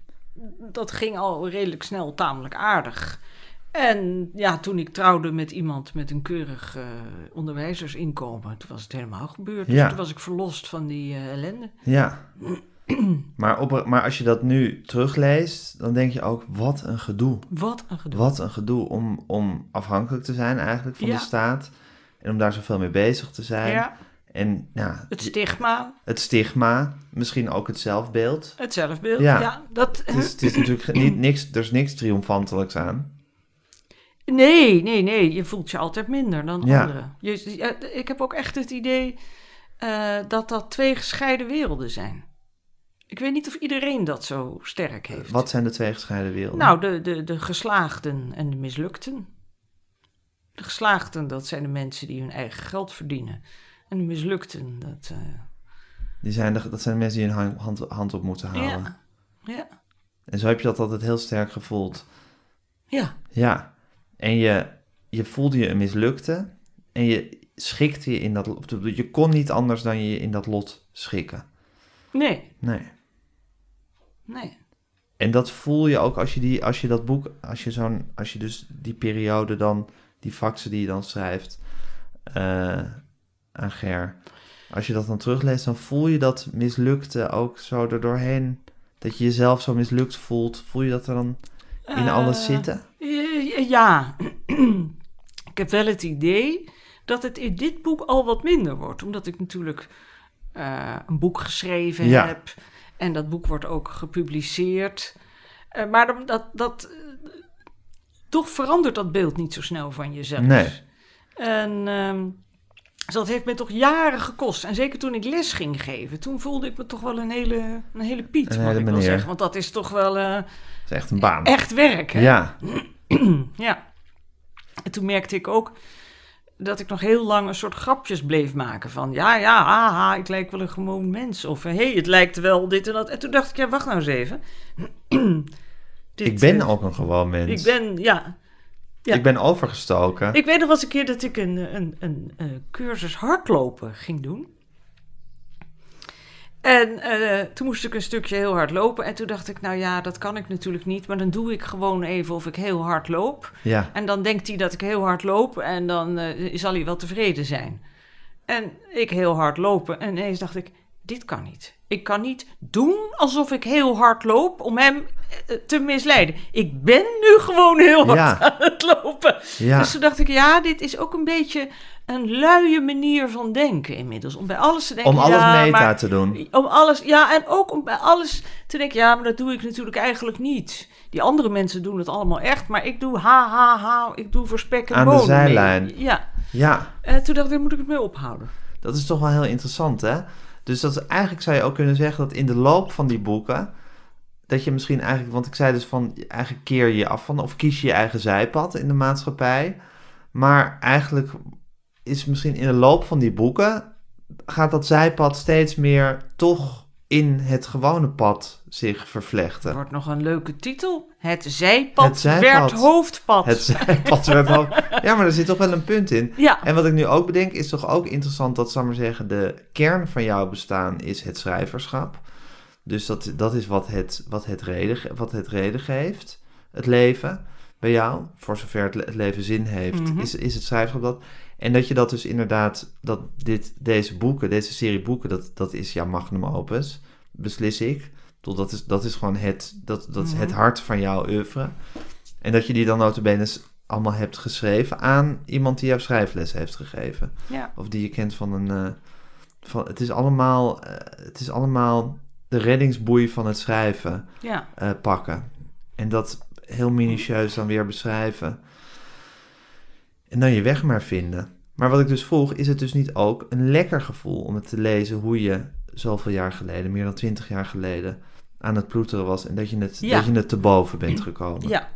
B: dat ging al redelijk snel tamelijk aardig. En ja, toen ik trouwde met iemand met een keurig eh, onderwijzersinkomen, toen was het helemaal gebeurd. Dus toen was ik verlost van die eh, ellende.
C: Ja. maar, op, maar als je dat nu terugleest, dan denk je ook, wat een gedoe.
B: Wat een gedoe.
C: Wat een gedoe om, om afhankelijk te zijn eigenlijk van
B: Ja.
C: de staat. En om daar zoveel mee bezig te zijn.
B: Ja,
C: En ja,
B: het stigma,
C: het stigma, misschien ook het zelfbeeld.
B: het zelfbeeld.
C: Ja.
B: Ja, dat,
C: Het is, het is natuurlijk niet, niks, er is niks triomfantelijks aan.
B: Nee, nee, nee. Je voelt je altijd minder dan
C: Ja.
B: anderen. Je, ja, ik heb ook echt het idee eh, dat dat twee gescheiden werelden zijn. Ik weet niet of iedereen dat zo sterk heeft.
C: Wat zijn de twee gescheiden werelden?
B: Nou, de, de, de geslaagden en de mislukten. De geslaagden, dat zijn de mensen die hun eigen geld verdienen. En de mislukten, dat... eh,
C: die zijn de, dat zijn mensen die hun hand, hand op moeten houden.
B: ja, ja,
C: En zo heb je dat altijd heel sterk gevoeld.
B: ja,
C: Ja, en je, je voelde je een mislukte en je schikte je in dat lot. Je kon niet anders dan je in dat lot schikken.
B: nee,
C: Nee.
B: nee.
C: En dat voel je ook als je, die, als je dat boek, als je, zo'n, als je dus die periode dan, die faxen die je dan schrijft eh, aan Ger, als je dat dan terugleest, dan voel je dat mislukte ook zo er doorheen. Dat je jezelf zo mislukt voelt. Voel je dat er dan in alles
B: Eh,
C: zitten?
B: Eh, Ja, ik heb wel het idee dat het in dit boek al wat minder wordt. Omdat ik natuurlijk eh, een boek geschreven
C: Ja.
B: heb. En dat boek wordt ook gepubliceerd. Maar dat, dat, toch verandert dat beeld niet zo snel van jezelf.
C: Nee.
B: En ehm, dus dat heeft me toch jaren gekost. En zeker toen ik les ging geven, toen voelde ik me toch wel een hele, een hele piet,
C: Een
B: mag
C: hele
B: ik wel zeggen. Want dat is toch wel eh,
C: Dat is echt een baan.
B: echt werk, hè?
C: Ja,
B: Ja. En toen merkte ik ook dat ik nog heel lang een soort grapjes bleef maken van... ja, ja, haha, ik lijk wel een gewoon mens. Of hé, hey, het lijkt wel dit en dat. En toen dacht ik, ja, wacht nou eens even. Dit,
C: ik ben
B: eh,
C: ook een gewoon mens.
B: Ik ben, ja... ja.
C: Ik ben overgestoken.
B: Ik weet nog wel eens een keer dat ik een, een, een, cursus hardlopen ging doen. En eh, toen moest ik een stukje heel hard lopen. En toen dacht ik, nou ja, dat kan ik natuurlijk niet. Maar dan doe ik gewoon even of ik heel hard loop.
C: Ja,
B: En dan denkt hij dat ik heel hard loop. En dan eh, zal hij wel tevreden zijn. En ik heel hard lopen. En ineens dacht ik, dit kan niet. Ik kan niet doen alsof ik heel hard loop om hem eh, te misleiden. Ik ben nu gewoon heel hard
C: Ja.
B: aan het lopen.
C: ja.
B: Dus toen dacht ik, ja, dit is ook een beetje een luie manier van denken inmiddels. Om bij alles te denken,
C: om alles
B: ja,
C: meta
B: maar-
C: te doen.
B: om alles, ja, en ook om bij alles te denken, ja, maar dat doe ik natuurlijk eigenlijk niet. Die andere mensen doen het allemaal echt, maar ik doe ha, ha, ha, ik doe voor spek en
C: Aan de
B: mee.
C: zijlijn.
B: Ja,
C: Ja,
B: en toen dacht ik, daar moet ik het mee ophouden.
C: dat is toch wel heel interessant, hè? Dus dat eigenlijk zou je ook kunnen zeggen dat in de loop van die boeken... dat je misschien eigenlijk... want ik zei dus van... eigenlijk keer je je af van... of kies je je eigen zijpad in de maatschappij. Maar eigenlijk is misschien in de loop van die boeken... gaat dat zijpad steeds meer toch in het gewone pad zich vervlechten.
B: Wordt nog een leuke titel. Het zijpad,
C: Het zijpad.
B: werd hoofdpad.
C: Het zijpad werd. Ja, maar er zit toch wel een punt in.
B: Ja,
C: En wat ik nu ook bedenk, is toch ook interessant dat, zal maar zeggen, de kern van jouw bestaan is het schrijverschap. Dus dat, dat is wat het, wat, het reden, wat het reden geeft, het leven bij jou. Voor zover het, le- het leven zin heeft,
B: Mhm.
C: is, is het schrijverschap dat. En dat je dat dus inderdaad, dat dit, deze boeken, deze serie boeken, dat, dat is jouw magnum opus, beslis ik. Dat is, dat is gewoon het, dat, dat is het
B: Mhm.
C: hart van jouw oeuvre. En dat je die dan notabene allemaal hebt geschreven aan iemand die jou schrijfles heeft gegeven.
B: ja.
C: Of die je kent van een... eh, van, het, is allemaal, eh, het is allemaal de reddingsboei van het schrijven
B: ja.
C: eh, pakken. En dat heel minutieus dan weer beschrijven. En dan je weg maar vinden. Maar wat ik dus vroeg, is het dus niet ook een lekker gevoel om het te lezen hoe je zoveel jaar geleden, meer dan twintig jaar geleden, aan het ploeteren was en dat je het,
B: Ja.
C: dat je het te boven bent gekomen.
B: Ja.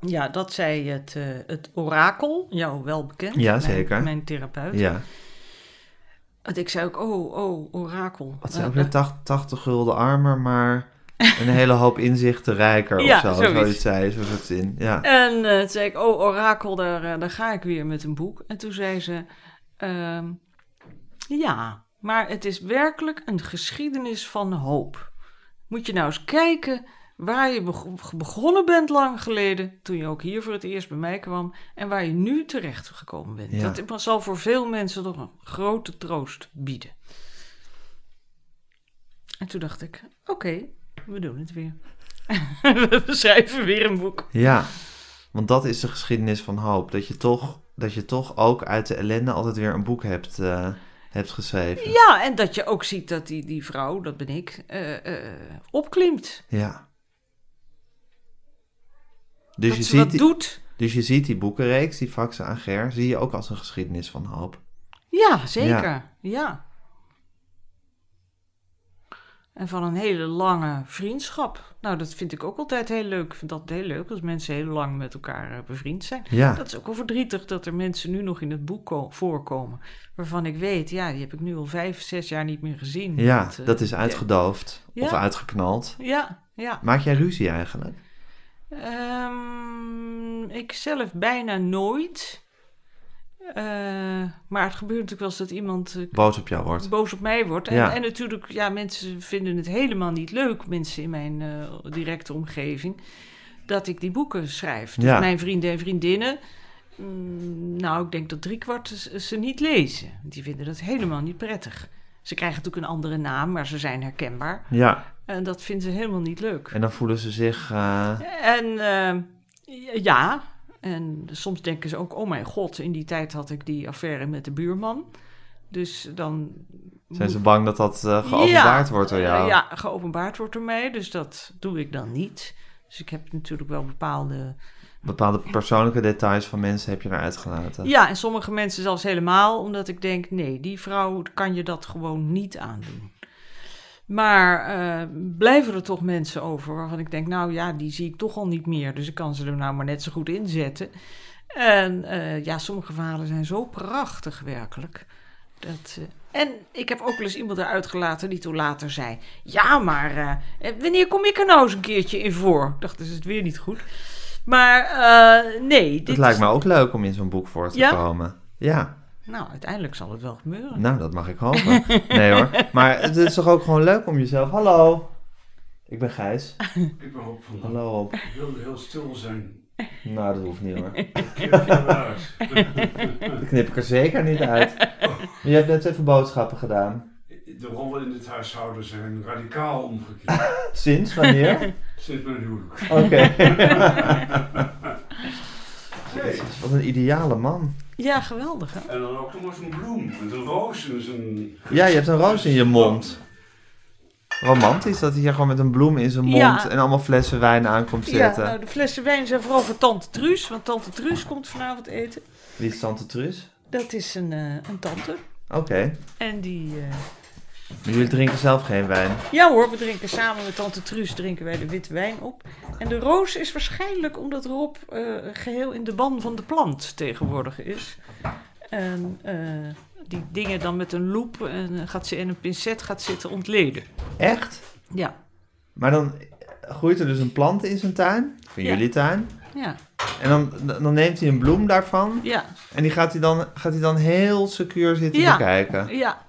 B: Ja, dat zei het, eh, het orakel, jou wel bekend.
C: Ja,
B: mijn-
C: zeker.
B: Mijn therapeut.
C: ja.
B: Want ik zei ook, oh, oh, orakel.
C: Wat zijn
B: Eh,
C: ook weer
B: eh,
C: 80, 80 gulden armer, maar een hele hoop inzichten rijker
B: Ja,
C: of zo.
B: zoiets.
C: Zoiets zei ze, zin. Ja.
B: En eh, toen zei ik, oh, orakel, daar, eh, daar ga ik weer met een boek. En toen zei ze, ehm, ja, maar het is werkelijk een geschiedenis van hoop. Moet je nou eens kijken waar je beg- begonnen bent lang geleden, toen je ook hier voor het eerst bij mij kwam, en waar je nu terecht gekomen bent.
C: Ja.
B: Dat zal voor veel mensen toch een grote troost bieden. En toen dacht ik, oké, we doen het weer. we schrijven weer een boek.
C: ja, want dat is de geschiedenis van hoop. Dat je toch, dat je toch ook uit de ellende altijd weer een boek hebt, eh, hebt geschreven.
B: Ja, en dat je ook ziet dat die, die vrouw, dat ben ik, eh, eh, opklimt.
C: Ja. Dus,
B: dat
C: je ziet die,
B: doet.
C: dus je ziet die boekenreeks, die Faxe Ager, zie je ook als een geschiedenis van hoop.
B: Ja, zeker. Ja. En van een hele lange vriendschap. Nou, dat vind ik ook altijd heel leuk. Ik vind dat heel leuk als mensen heel lang met elkaar eh, bevriend zijn.
C: Ja,
B: Dat is ook wel verdrietig dat er mensen nu nog in het boek ko- voorkomen. Waarvan ik weet, ja, die heb ik nu al vijf, zes jaar niet meer gezien.
C: ja
B: Want, eh,
C: dat is uitgedoofd of uitgeknald.
B: Ja, ja.
C: Maak jij ruzie eigenlijk?
B: Ehm, ik zelf bijna nooit. Eh, maar het gebeurt natuurlijk wel eens dat iemand eh,
C: Boos op jou wordt.
B: boos op mij wordt. En,
C: Ja.
B: en natuurlijk, ja, mensen vinden het helemaal niet leuk, mensen in mijn eh, directe omgeving, dat ik die boeken schrijf. Dus
C: Ja.
B: mijn vrienden en vriendinnen, mm, nou, ik denk dat driekwart ze, niet lezen. Die vinden dat helemaal niet prettig. Ze krijgen natuurlijk een andere naam, maar ze zijn herkenbaar.
C: Ja,
B: En dat vinden ze helemaal niet leuk.
C: en dan voelen ze zich...
B: En ja, En soms denken ze ook, oh mijn god, in die tijd had ik die affaire met de buurman. Dus dan...
C: Zijn ze bang dat dat eh, geopenbaard wordt door jou?
B: Uh, ja, geopenbaard wordt door mij, dus dat doe ik dan niet. Dus ik heb natuurlijk wel bepaalde...
C: Bepaalde persoonlijke details van mensen heb je eruit gelaten?
B: Ja, en sommige mensen zelfs helemaal, omdat ik denk, nee, die vrouw kan je dat gewoon niet aandoen. Maar uh, blijven er toch mensen over waarvan ik denk, nou ja, die zie ik toch al niet meer. Dus ik kan ze er nou maar net zo goed inzetten. En uh, ja, sommige verhalen zijn zo prachtig werkelijk. Dat, uh, en ik heb ook wel eens iemand eruit gelaten die toen later zei: Ja, maar wanneer kom ik er nou eens een keertje in voor? Ik dacht, dus is het weer niet goed. Maar nee.
C: Het lijkt is... me ook leuk om in zo'n boek voor te
B: ja?
C: komen. Ja.
B: Nou, uiteindelijk zal het wel gebeuren.
C: Nou, dat mag ik hopen. Nee hoor. Maar het is toch ook gewoon leuk om jezelf... Hallo, ik ben Gijs.
D: Ik ben Hop van
C: Hallo Hop.
D: Ik wilde heel stil zijn.
C: Nou, dat hoeft niet hoor. Dat knip ik er zeker niet uit. Je hebt net even boodschappen gedaan.
D: De rollen in dit huishouden zijn radicaal omgekeerd.
C: Sinds wanneer?
D: Sinds mijn huwelijk.
C: Oké. Wat een ideale man.
B: Ja, geweldig hè?
D: En dan ook nog eens een bloem met een roos in zijn...
C: Ja, je hebt een roos in je mond. Romantisch dat hij hier gewoon met een bloem in zijn mond
B: Ja.
C: en allemaal flessen wijn aankomt
B: Ja,
C: zitten.
B: nou, de flessen wijn zijn vooral voor tante Truus, want tante Truus komt vanavond eten.
C: Wie is Tante Truus?
B: Dat is een, eh, een tante.
C: Oké.
B: En die... eh,
C: Maar jullie drinken zelf geen wijn.
B: Ja hoor, we drinken samen met tante Truus drinken wij de witte wijn op. En de roos is waarschijnlijk omdat Rob eh, geheel in de ban van de plant tegenwoordig is. En eh, die dingen dan met een loep en, eh, gaat ze in een pincet gaat zitten ontleden.
C: Echt?
B: Ja,
C: Maar dan groeit er dus een plant in zijn tuin, van
B: Ja.
C: jullie tuin.
B: ja,
C: En dan, dan neemt hij een bloem daarvan
B: ja,
C: en die gaat hij dan, gaat hij dan heel secuur zitten
B: Ja.
C: bekijken.
B: ja.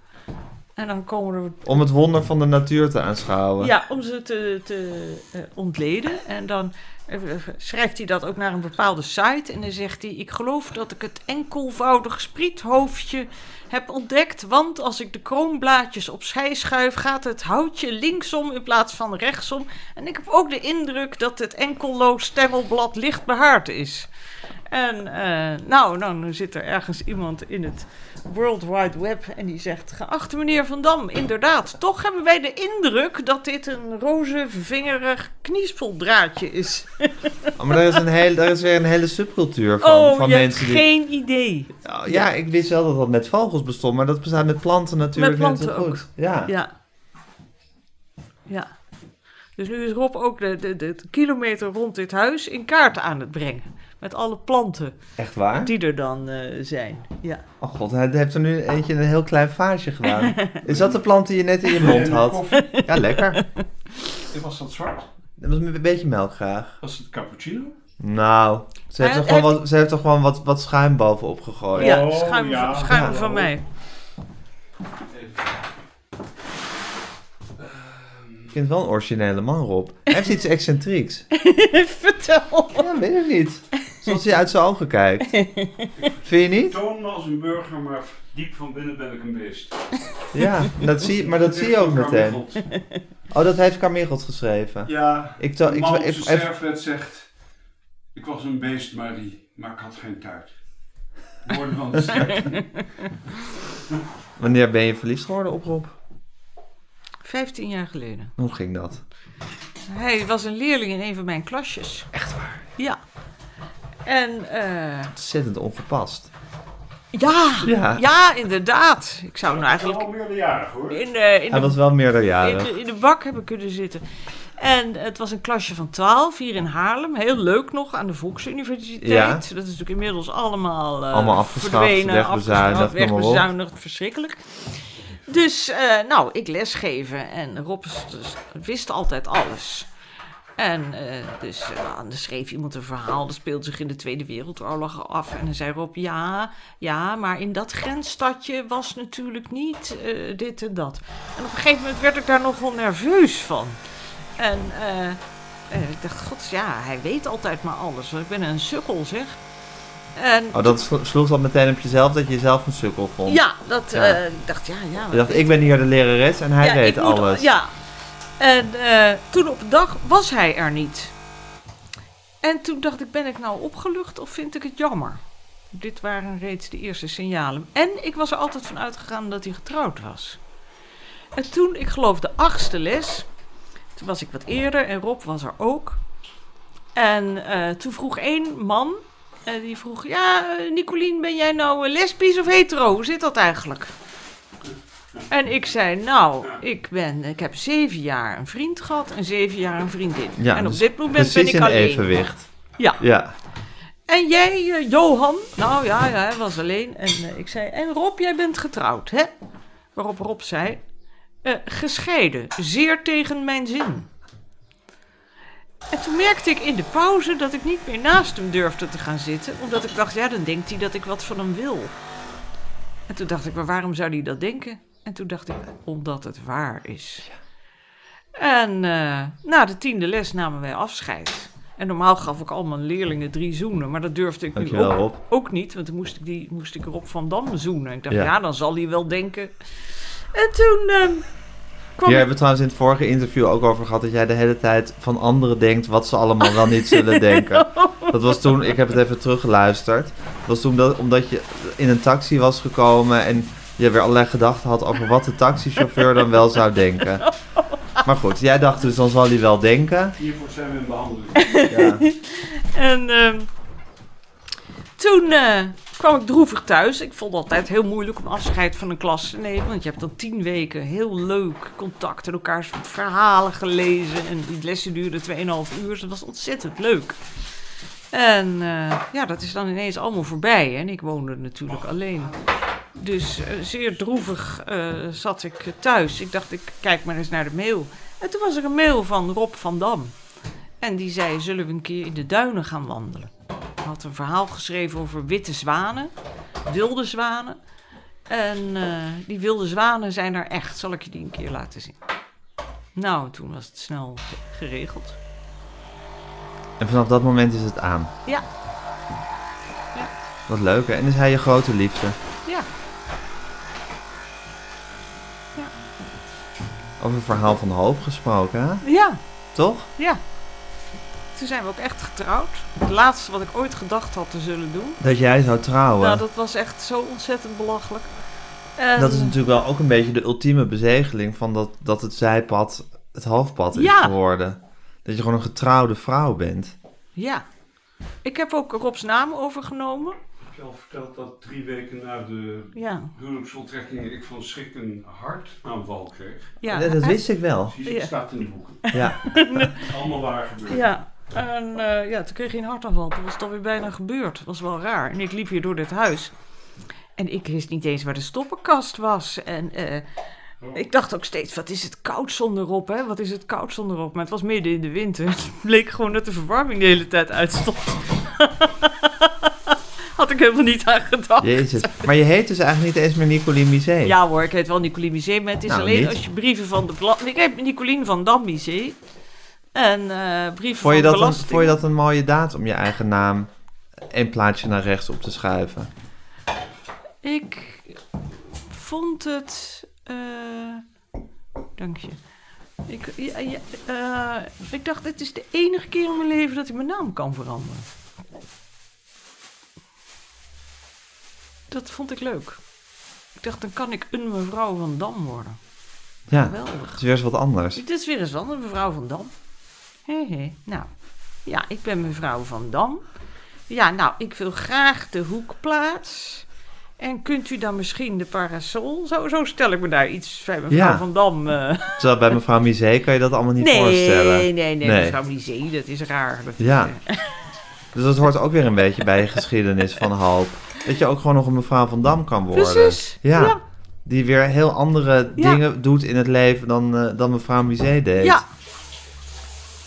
B: En dan komen er
C: Om het wonder van de natuur te aanschouwen.
B: Ja, om ze te, te eh, ontleden. En dan eh, schrijft hij dat ook naar een bepaalde site. En dan zegt hij: Ik geloof dat ik het enkelvoudig spriethoofdje heb ontdekt. Want als ik de kroonblaadjes opzij schuif, gaat het houtje linksom in plaats van rechtsom. En ik heb ook de indruk dat het enkelloos stengelblad licht behaard is. En eh, nou, dan zit er ergens iemand in het World Wide Web en die zegt: Geachte meneer Van Dam, inderdaad, toch hebben wij de indruk dat dit een roze vingerig kniespeldraadje is.
C: Oh, maar er is, een heel, er is weer een hele subcultuur van,
B: oh,
C: van
B: je hebt
C: mensen die...
B: geen idee.
C: Ja, ik wist wel dat dat met vogels bestond, maar dat bestaat met planten natuurlijk
B: Met planten
C: goed. Ja.
B: Ja. Ja. Dus nu is Rob ook de, de, de, kilometer rond dit huis in kaart aan het brengen. Met alle planten
C: Echt waar?
B: die er dan eh, zijn. Ja.
C: Oh god, hij heeft er nu eentje in een heel klein vaasje gedaan. Is dat de plant die je net in je mond had? Ja, lekker.
D: Was dat zwart?
C: Dat was een beetje melk graag.
D: Was het cappuccino?
C: Nou, ze heeft er gewoon, wat, ze heeft er gewoon wat, wat schuim bovenop gegooid.
B: Ja,
D: Oh,
B: schuim,
D: ja.
B: schuim
C: Ja.
B: van mij.
C: Ik vind het wel een originele man, Rob. Hij heeft iets excentrieks.
B: Vertel.
C: Ja, weet ik niet. Zoals hij uit zijn ogen kijkt. Vind je niet?
D: Toon me als een burger, maar diep van binnen ben ik een beest.
C: Ja, dat zie, maar dat zie je ook meteen. Oh, dat heeft Carmichelt geschreven.
D: Ja,
C: Ik, to,
D: de
C: ik,
D: man op
C: ik,
D: zijn
C: even-
D: sterfbed zegt... Ik was een beest, Marie, maar ik had geen tijd. Woorden van de
C: wanneer ben je verliefd geworden op Rob?
B: 15 jaar geleden.
C: Hoe ging dat?
B: Hij was een leerling in een van mijn klasjes.
C: Echt waar?
B: Ja. En eh,
C: Ontzettend ongepast.
B: ja,
C: Ja.
B: ja, inderdaad. Ik zou nou eigenlijk
D: al meerderjarig hoor.
B: in de, in
C: Hij
B: de,
C: was wel
B: in
C: meerderjarig.
B: de, in de bak hebben kunnen zitten. En het was een klasje van 12 hier in Haarlem. Heel leuk nog aan de Volksuniversiteit.
C: Ja.
B: Dat is natuurlijk inmiddels allemaal, eh,
C: Allemaal afgeschaft,
B: verdwenen,
C: wegbezuinigd,
B: afgeschaft,
C: noem maar op.
B: wegbezuinigd, verschrikkelijk. Dus, eh, nou, ik lesgeven en Rob is- dus wist altijd alles. En eh, dus eh, dan schreef iemand een verhaal, dat speelde zich in de Tweede Wereldoorlog af. En dan zei Rob, ja, ja, maar in dat grensstadje was natuurlijk niet eh, dit en dat. En op een gegeven moment werd ik daar nogal nerveus van. En ik dacht, god, ja, hij weet altijd maar alles. Want ik ben een sukkel, zeg. En
C: Oh, dat slo- sloeg dat meteen op jezelf dat je jezelf een sukkel vond.
B: ja, dat,
C: Ja.
B: ik dacht, ja, ja.
C: Je dacht, ik ben hier de lerares en hij
B: Ja,
C: weet
B: ik moet-
C: alles.
B: Ja. En eh, toen op een dag was hij er niet. En toen dacht ik, ben ik nou opgelucht of vind ik het jammer? Dit waren reeds de eerste signalen. En ik was er altijd van uitgegaan dat hij getrouwd was. En toen, ik geloof de achtste les, toen was ik wat eerder en Rob was er ook. En eh, toen vroeg één man, en die vroeg, ja, eh, Nicolien, ben jij nou eh, lesbisch of hetero? Hoe zit dat eigenlijk? En ik zei, nou, ik, ben, ik heb zeven jaar een vriend gehad en zeven jaar een vriendin.
C: Ja,
B: en op
C: dus
B: dit moment ben ik
C: in
B: alleen.
C: evenwicht.
B: Ja.
C: Ja.
B: En jij, eh, Johan? Nou ja, ja, hij was alleen. En eh, ik zei, en Rob, jij bent getrouwd, hè? Waarop Rob zei, eh, gescheiden, zeer tegen mijn zin. En toen merkte ik in de pauze dat ik niet meer naast hem durfde te gaan zitten. Omdat ik dacht, ja, dan denkt hij dat ik wat van hem wil. En toen dacht ik, maar waarom zou hij dat denken? En toen dacht ik, omdat het waar is. En eh, na de tiende les namen wij afscheid. En normaal gaf ik al mijn leerlingen drie zoenen, maar dat durfde ik nu ook, ook niet. Want dan moest ik, die, moest ik Rob van Dam zoenen. Ik dacht,
C: Ja.
B: ja, dan zal hij wel denken. En toen eh, kwam
C: Hier hebben we trouwens in het vorige interview ook over gehad dat jij de hele tijd van anderen denkt wat ze allemaal wel niet zullen denken. Dat was toen, ik heb het even teruggeluisterd. Dat was toen dat, omdat je in een taxi was gekomen en je weer allerlei gedachten had over wat de taxichauffeur dan wel zou denken. Maar goed, jij dacht dus dan zal hij wel denken.
D: Hiervoor zijn we in behandeling.
C: Ja.
B: En ehm, toen eh, kwam ik droevig thuis. Ik vond het altijd heel moeilijk om afscheid van een klas te nemen. Want je hebt dan tien weken heel leuk contact en elkaars verhalen gelezen. En die lessen duurden 2,5 uur. Dus dat was ontzettend leuk. En eh, ja, dat is dan ineens allemaal voorbij. En ik woonde natuurlijk alleen. Dus eh, zeer droevig eh, zat ik thuis. Ik dacht, ik kijk maar eens naar de mail. En toen was er een mail van Rob van Dam. En die zei, zullen we een keer in de duinen gaan wandelen? Hij had een verhaal geschreven over witte zwanen, wilde zwanen. En die wilde zwanen zijn er echt. Zal ik je die een keer laten zien? Nou, toen was het snel geregeld.
C: En vanaf dat moment is het aan.
B: Ja. Ja.
C: Wat leuk hè? En is hij je grote liefde?
B: Ja.
C: Over een verhaal van hoop gesproken hè?
B: Ja,
C: Toch?
B: ja. Toen zijn we ook echt getrouwd. Het laatste wat ik ooit gedacht had te zullen doen.
C: Dat jij zou trouwen.
B: Nou, dat was echt zo ontzettend belachelijk. En-
C: Dat is natuurlijk wel ook een beetje de ultieme bezegeling van dat, dat het zijpad het hoofdpad is
B: Ja.
C: geworden. Dat je gewoon een getrouwde vrouw bent.
B: Ja. Ik heb ook Rob's naam overgenomen.
D: Ik heb al verteld dat drie weken na de
B: Ja.
D: huwelijksvoltrekking ik van schrik een hartaanval kreeg.
B: Ja,
C: dat wist ik wel.
D: Zie je,
B: Ja.
D: het staat in de boeken.
C: Ja.
D: Allemaal waar gebeurd.
B: Ja, en eh, ja, toen kreeg hij een hartaanval. Toen was het alweer bijna gebeurd. Dat was wel raar. En ik liep hier door dit huis. En ik wist niet eens waar de stoppenkast was. En eh, ik dacht ook steeds, wat is het koud zonder Rob, hè? Wat is het koud zonder Rob? Maar het was midden in de winter. Het bleek gewoon dat de verwarming de hele tijd uitstond. Had ik helemaal niet aan gedacht.
C: Jezus. Maar je heet dus eigenlijk niet eens meer Nicoline Misé.
B: Ja hoor, ik heet wel Nicolien Misé, maar het is
C: Nou,
B: alleen
C: niet.
B: als je brieven van de... Ik heet Nicolien van Dam. En eh, brieven
C: Vond je,
B: van
C: dat een,
B: belasting.
C: vond je dat een mooie daad om je eigen naam één plaatsje naar rechts op te schuiven?
B: Ik vond het. Eh, dank je. Ik, ja, ja, eh, ik dacht, dit is de enige keer in mijn leven dat ik mijn naam kan veranderen. Dat vond ik leuk. Ik dacht, dan kan ik een mevrouw van Dam worden.
C: Ja,
B: Geweldig.
C: het is weer eens wat anders.
B: Dit is weer eens anders, mevrouw van Dam. Hé, hé. Nou, ja, ik ben mevrouw van Dam. Ja, nou, ik wil graag de hoekplaats. En kunt u dan misschien de parasol? Zo, zo stel ik me daar iets bij mevrouw
C: Ja.
B: van Dam.
C: Terwijl bij mevrouw Misé kan je dat allemaal niet
B: nee,
C: voorstellen.
B: nee, nee,
C: Nee.
B: mevrouw Lisee, dat is raar. Dat is,
C: Ja.
B: eh,
C: Dus dat hoort ook weer een beetje bij je geschiedenis van hoop. Dat je ook gewoon nog een mevrouw van Dam kan worden.
B: Precies.
C: Ja.
B: Ja.
C: Die weer heel andere
B: Ja.
C: dingen doet in het leven dan, eh, dan mevrouw Misé deed.
B: ja.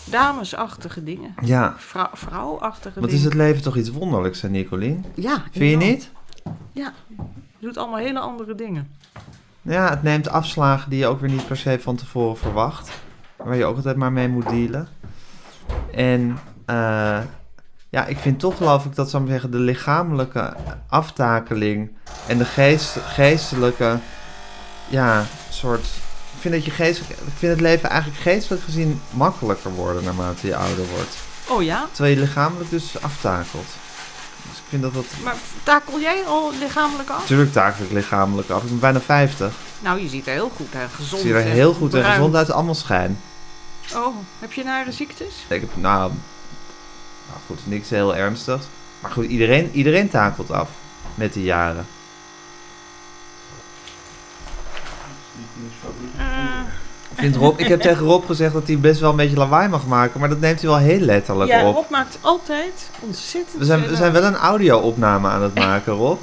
B: Damesachtige dingen.
C: Ja.
B: Vrou- vrouwachtige
C: Wat
B: dingen.
C: is het leven toch iets wonderlijks, hè, Nicolien?
B: Ja.
C: Vind je niet?
B: Ja. Je doet allemaal hele andere dingen.
C: Ja, het neemt afslagen die je ook weer niet per se van tevoren verwacht. Waar je ook altijd maar mee moet dealen. En eh, ja, ik vind toch geloof ik dat, zou ik zeggen, de lichamelijke aftakeling en de geest, geestelijke, ja, soort... Ik vind, dat je geestelijk, ik vind het leven eigenlijk geestelijk gezien makkelijker worden naarmate je ouder wordt.
B: Oh ja?
C: Terwijl je lichamelijk dus aftakelt. Vind dat dat...
B: Maar takel jij al lichamelijk af?
C: Natuurlijk takel ik lichamelijk af. Ik ben bijna 50.
B: Nou, je ziet er heel goed en gezond
C: Ik zie er heel goed en gezond uit, allemaal schijn.
B: Oh, heb je nare ziektes?
C: Ik heb, nou, nou goed, niks heel ernstigs. Maar goed, iedereen, iedereen takelt af met de jaren.
B: Eh,
C: Ik, vind Rob, ik heb tegen Rob gezegd dat hij best wel een beetje lawaai mag maken, maar dat neemt hij wel heel letterlijk
B: ja,
C: op.
B: Rob maakt altijd ontzettend
C: We zijn, we zijn wel een audio-opname aan het maken, Rob.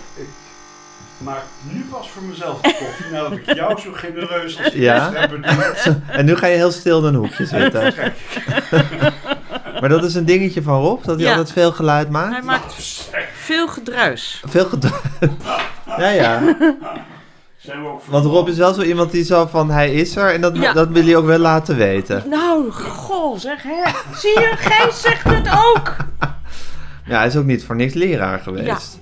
D: maak nu pas voor mezelf de koffie. Nou heb ik jou zo genereus als
C: Ja.
D: heb bedoeld.
C: En nu ga je heel stil in een hoekje zitten. Maar dat is een dingetje van Rob, dat hij
B: Ja.
C: altijd veel geluid maakt.
B: Hij maakt veel gedruis.
C: Veel gedrag. Ja, ja.
D: Zijn we ook
C: Want Rob is wel zo iemand die zo van, hij is er en dat,
B: Ja.
C: dat wil hij ook wel laten weten.
B: Nou, goh, zeg hè. Zie je, Gijs zegt het ook.
C: Ja, hij is ook niet voor niks leraar geweest.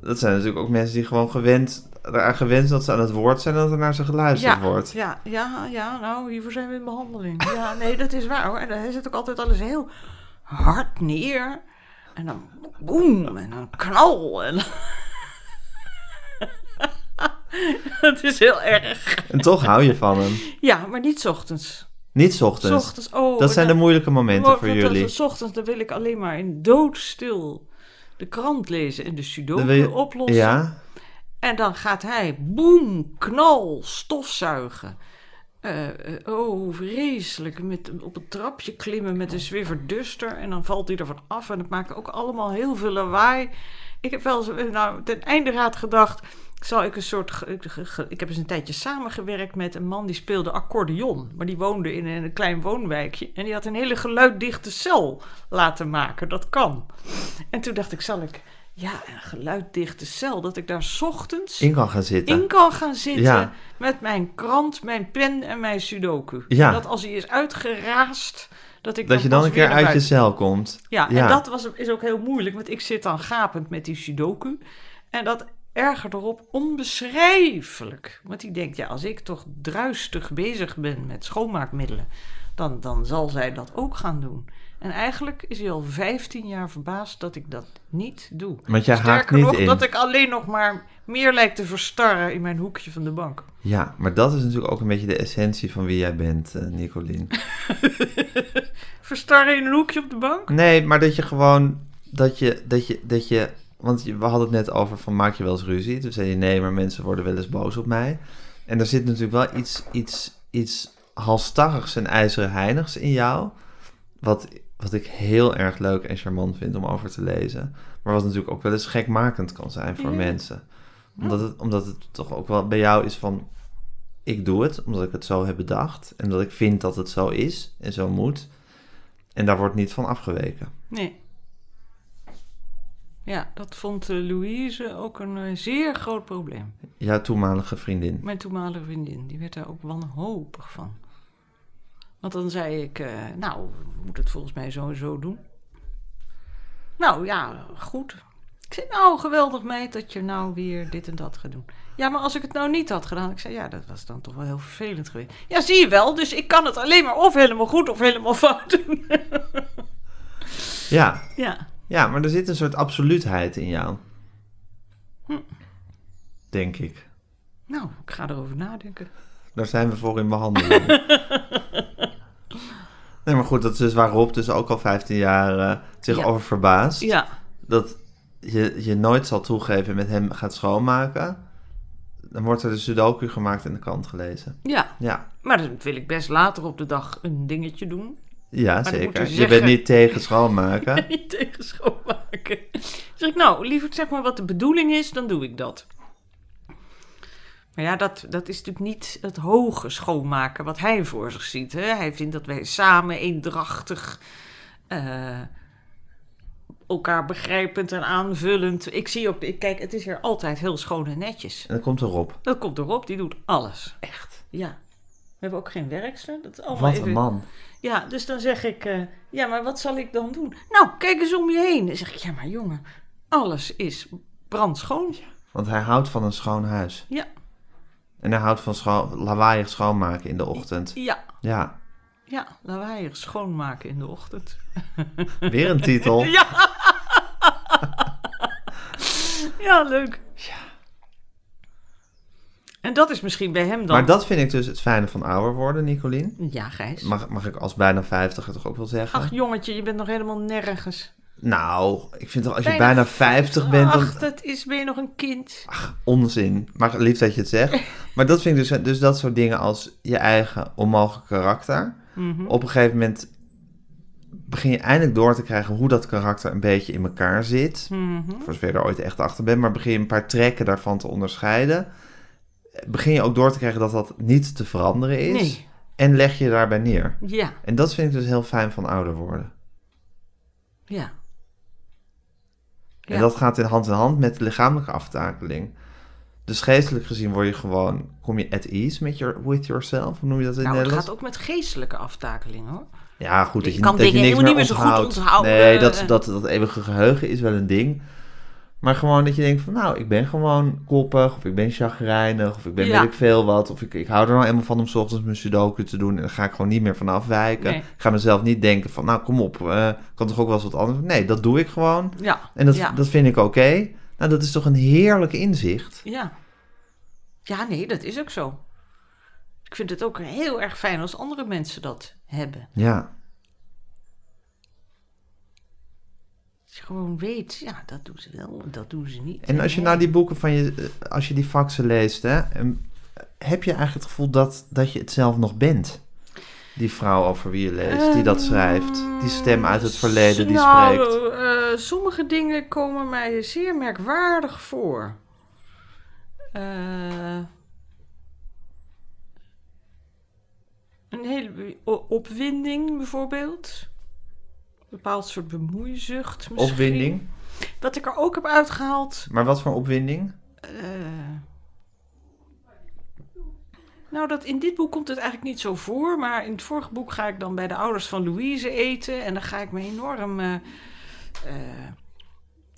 C: Dat zijn natuurlijk ook mensen die gewoon gewend, eraan gewend zijn dat ze aan het woord zijn en dat er naar ze geluisterd
B: Ja,
C: wordt.
B: ja, ja, ja, nou, hiervoor zijn we in behandeling. Ja, nee, dat is waar hoor. En hij zet ook altijd alles heel hard neer. En dan boem, en dan knal. En... Het is heel erg.
C: En toch hou je van hem.
B: Ja, maar niet 's ochtends.
C: Niet 's
B: 's
C: ochtends.
B: ochtends, oh.
C: Dat zijn de moeilijke momenten
B: Oh,
C: voor
B: want dat
C: jullie.
B: 's ochtends dan wil ik alleen maar in doodstil de krant lezen en de sudoku
C: je-
B: oplossen.
C: Ja,
B: En dan gaat hij boem, knal, stofzuigen. Eh, eh, oh, vreselijk. Met, op het trapje klimmen met een zwiverduster. En dan valt hij ervan af. En het maakt ook allemaal heel veel lawaai. Ik heb wel eens, eh, nou, ten einde raad gedacht. Zal ik een soort. Ik heb eens een tijdje samengewerkt met een man die speelde accordeon. Maar die woonde in een klein woonwijkje. En die had een hele geluiddichte cel laten maken. Dat kan. En toen dacht ik, zal ik. Ja, een geluiddichte cel. Dat ik daar 's ochtends
C: in kan gaan zitten.
B: in kan gaan zitten
C: Ja.
B: met mijn krant, mijn pen en mijn sudoku.
C: Ja.
B: En dat als hij is uitgeraasd, dat ik
C: Dat je dan een keer uit je cel komt.
B: Ja,
C: Ja.
B: en dat was, is ook heel moeilijk, want ik zit dan gapend met die sudoku. En dat ergert erop onbeschrijfelijk. Want die denkt, ja, als ik toch druistig bezig ben met schoonmaakmiddelen, dan, dan zal zij dat ook gaan doen. En eigenlijk is hij al 15 jaar verbaasd dat ik dat niet doe.
C: Want jij haakt
B: Sterker
C: niet
B: nog,
C: in.
B: dat ik alleen nog maar meer lijk te verstarren in mijn hoekje van de bank.
C: Ja, maar dat is natuurlijk ook een beetje de essentie van wie jij bent, eh Nicolien.
B: Verstarren in een hoekje op de bank?
C: Nee, maar dat je gewoon, dat je, dat je, dat je, want we hadden het net over van maak je wel eens ruzie? Toen zei je nee, maar mensen worden wel eens boos op mij. En er zit natuurlijk wel iets, iets, iets halstarrigs en ijzeren heinigs in jou, wat, wat ik heel erg leuk en charmant vind om over te lezen. Maar wat natuurlijk ook wel eens gekmakend kan zijn voor
B: Ja.
C: mensen. Omdat het, omdat het toch ook wel bij jou is van, ik doe het omdat ik het zo heb bedacht. En dat ik vind dat het zo is en zo moet. En daar wordt niet van afgeweken.
B: Nee. Ja, dat vond eh, Louise ook een eh, zeer groot probleem.
C: Jouw toenmalige vriendin.
B: Mijn toenmalige vriendin, die werd daar ook wanhopig van. Want dan zei ik, eh, nou, we moeten het volgens mij zo en zo doen. Nou ja, goed. Ik zei, nou, geweldig meid dat je nou weer dit en dat gaat doen. Ja, maar als ik het nou niet had gedaan, ik zei, ja, dat was dan toch wel heel vervelend geweest. Ja, zie je wel, dus ik kan het alleen maar of helemaal goed of helemaal fout doen.
C: Ja,
B: ja,
C: ja, maar er zit een soort absoluutheid in jou.
B: Hm.
C: Denk ik.
B: nou, ik ga erover nadenken.
C: Daar zijn we voor in behandeling. nee, maar goed, dat is dus waar Rob dus ook al 15 jaar eh, zich
B: Ja.
C: over verbaast.
B: Ja,
C: Dat je, je nooit zal toegeven en met hem gaat schoonmaken. Dan wordt er de sudoku gemaakt en de krant gelezen.
B: ja.
C: Ja,
B: Maar dan wil ik best later op de dag een dingetje doen.
C: ja zeker.
B: je zeggen-
C: bent niet tegen schoonmaken.
B: niet tegen schoonmaken. Zeg ik, nou, liever zeg maar wat de bedoeling is, dan doe ik dat. Maar ja, dat, dat is natuurlijk niet het hoge schoonmaken wat hij voor zich ziet. Hè? Hij vindt dat wij samen eendrachtig, eh, elkaar begrijpend en aanvullend. Ik zie ook, ik, kijk, het is hier altijd heel schoon en netjes.
C: En dan komt er Rob.
B: Dat komt erop, die doet alles.
C: Echt.
B: Ja. We hebben ook geen werkster. Dat is allemaal
C: Wat een
B: even-
C: man.
B: ja, dus dan zeg ik, eh, ja, maar wat zal ik dan doen? Nou, kijk eens om je heen. Dan zeg ik, ja, maar jongen, alles is brandschoon.
C: Want hij houdt van een schoon huis.
B: Ja,
C: En hij houdt van scho- lawaaiig schoonmaken in de ochtend.
B: ja,
C: Ja.
B: Ja, lawaaiig schoonmaken in de ochtend.
C: Weer een titel.
B: Ja. ja, leuk. Ja. En dat is misschien bij hem dan...
C: Maar dat vind ik dus het fijne van ouder worden, Nicolien.
B: Ja, Gijs.
C: Mag, mag ik als bijna vijftiger toch ook wel zeggen?
B: Ach, jongetje, je bent nog helemaal nergens.
C: Nou, ik vind toch als je bijna 50 bent, dan...
B: Ach, dat is, ben je nog een kind.
C: Ach, onzin. Maar lief dat je het zegt. maar dat vind ik dus, dus dat soort dingen als je eigen onmogelijk karakter.
B: Mhm.
C: Op een gegeven moment begin je eindelijk door te krijgen hoe dat karakter een beetje in elkaar zit.
B: Mhm.
C: Voor zover je er ooit echt achter bent. Maar begin je een paar trekken daarvan te onderscheiden. Begin je ook door te krijgen dat dat niet te veranderen is.
B: Nee.
C: En leg je daarbij neer.
B: Ja,
C: En dat vind ik dus heel fijn van ouder worden.
B: ja.
C: En dat gaat in hand in hand met de lichamelijke aftakeling. Dus geestelijk gezien word je gewoon, kom je at ease met your, with yourself. Hoe noem je dat in
B: Nou, het
C: Nederlands?
B: gaat ook met geestelijke aftakeling, hoor.
C: Ja, goed, dat
B: Je
C: je,
B: kan
C: dat je niks meer
B: niet meer zo goed onthouden.
C: Nee, dat, dat, dat eeuwige geheugen is wel een ding. Maar gewoon dat je denkt van, nou, ik ben gewoon koppig, of ik ben chagrijnig, of ik ben
B: Ja.
C: weet ik veel wat. Of ik, ik hou er nou eenmaal van om 's ochtends mijn sudoku te doen en dan ga ik gewoon niet meer van afwijken.
B: Nee.
C: Ik ga mezelf niet denken van, nou, kom op, eh, kan toch ook wel eens wat anders. Nee, dat doe ik gewoon.
B: Ja,
C: En dat,
B: ja.
C: dat vind ik oké. Nou, dat is toch een heerlijk inzicht.
B: ja. Ja, nee, dat is ook zo. Ik vind het ook heel erg fijn als andere mensen dat hebben.
C: Ja.
B: Je gewoon weet, ja, dat doen ze wel, dat doen ze niet.
C: En als je nou die boeken van je, eh, als je die faxen leest, hè, em, heb je eigenlijk het gevoel dat, dat je het zelf nog bent? Die vrouw over wie je leest, die dat schrijft, die stem uit het verleden die
B: nou,
C: spreekt.
B: eh, sommige dingen komen mij zeer merkwaardig voor. Eh, een hele opwinding bijvoorbeeld. Een bepaald soort bemoeizucht misschien.
C: Opwinding.
B: Wat ik er ook heb uitgehaald.
C: Maar wat voor opwinding?
B: eh, nou, dat in dit boek komt het eigenlijk niet zo voor. Maar in het vorige boek ga ik dan bij de ouders van Louise eten. En dan ga ik me enorm eh, eh,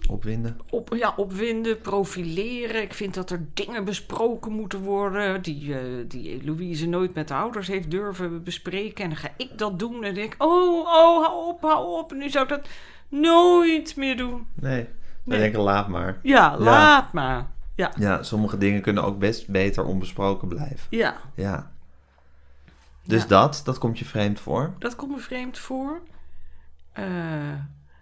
C: Opwinden.
B: op, ja, opwinden, profileren. Ik vind dat er dingen besproken moeten worden die, eh, die Louise nooit met de ouders heeft durven bespreken. En dan ga ik dat doen en dan denk ik, oh, oh, hou op, hou op. Nu zou ik dat nooit meer doen.
C: Nee. Dan
B: Nee.
C: denk ik, laat maar.
B: Ja, laat maar. Ja,
C: Ja, sommige dingen kunnen ook best beter onbesproken blijven.
B: ja.
C: Ja. Dus
B: Ja.
C: dat, dat komt je vreemd voor.
B: Dat komt me vreemd voor. Eh,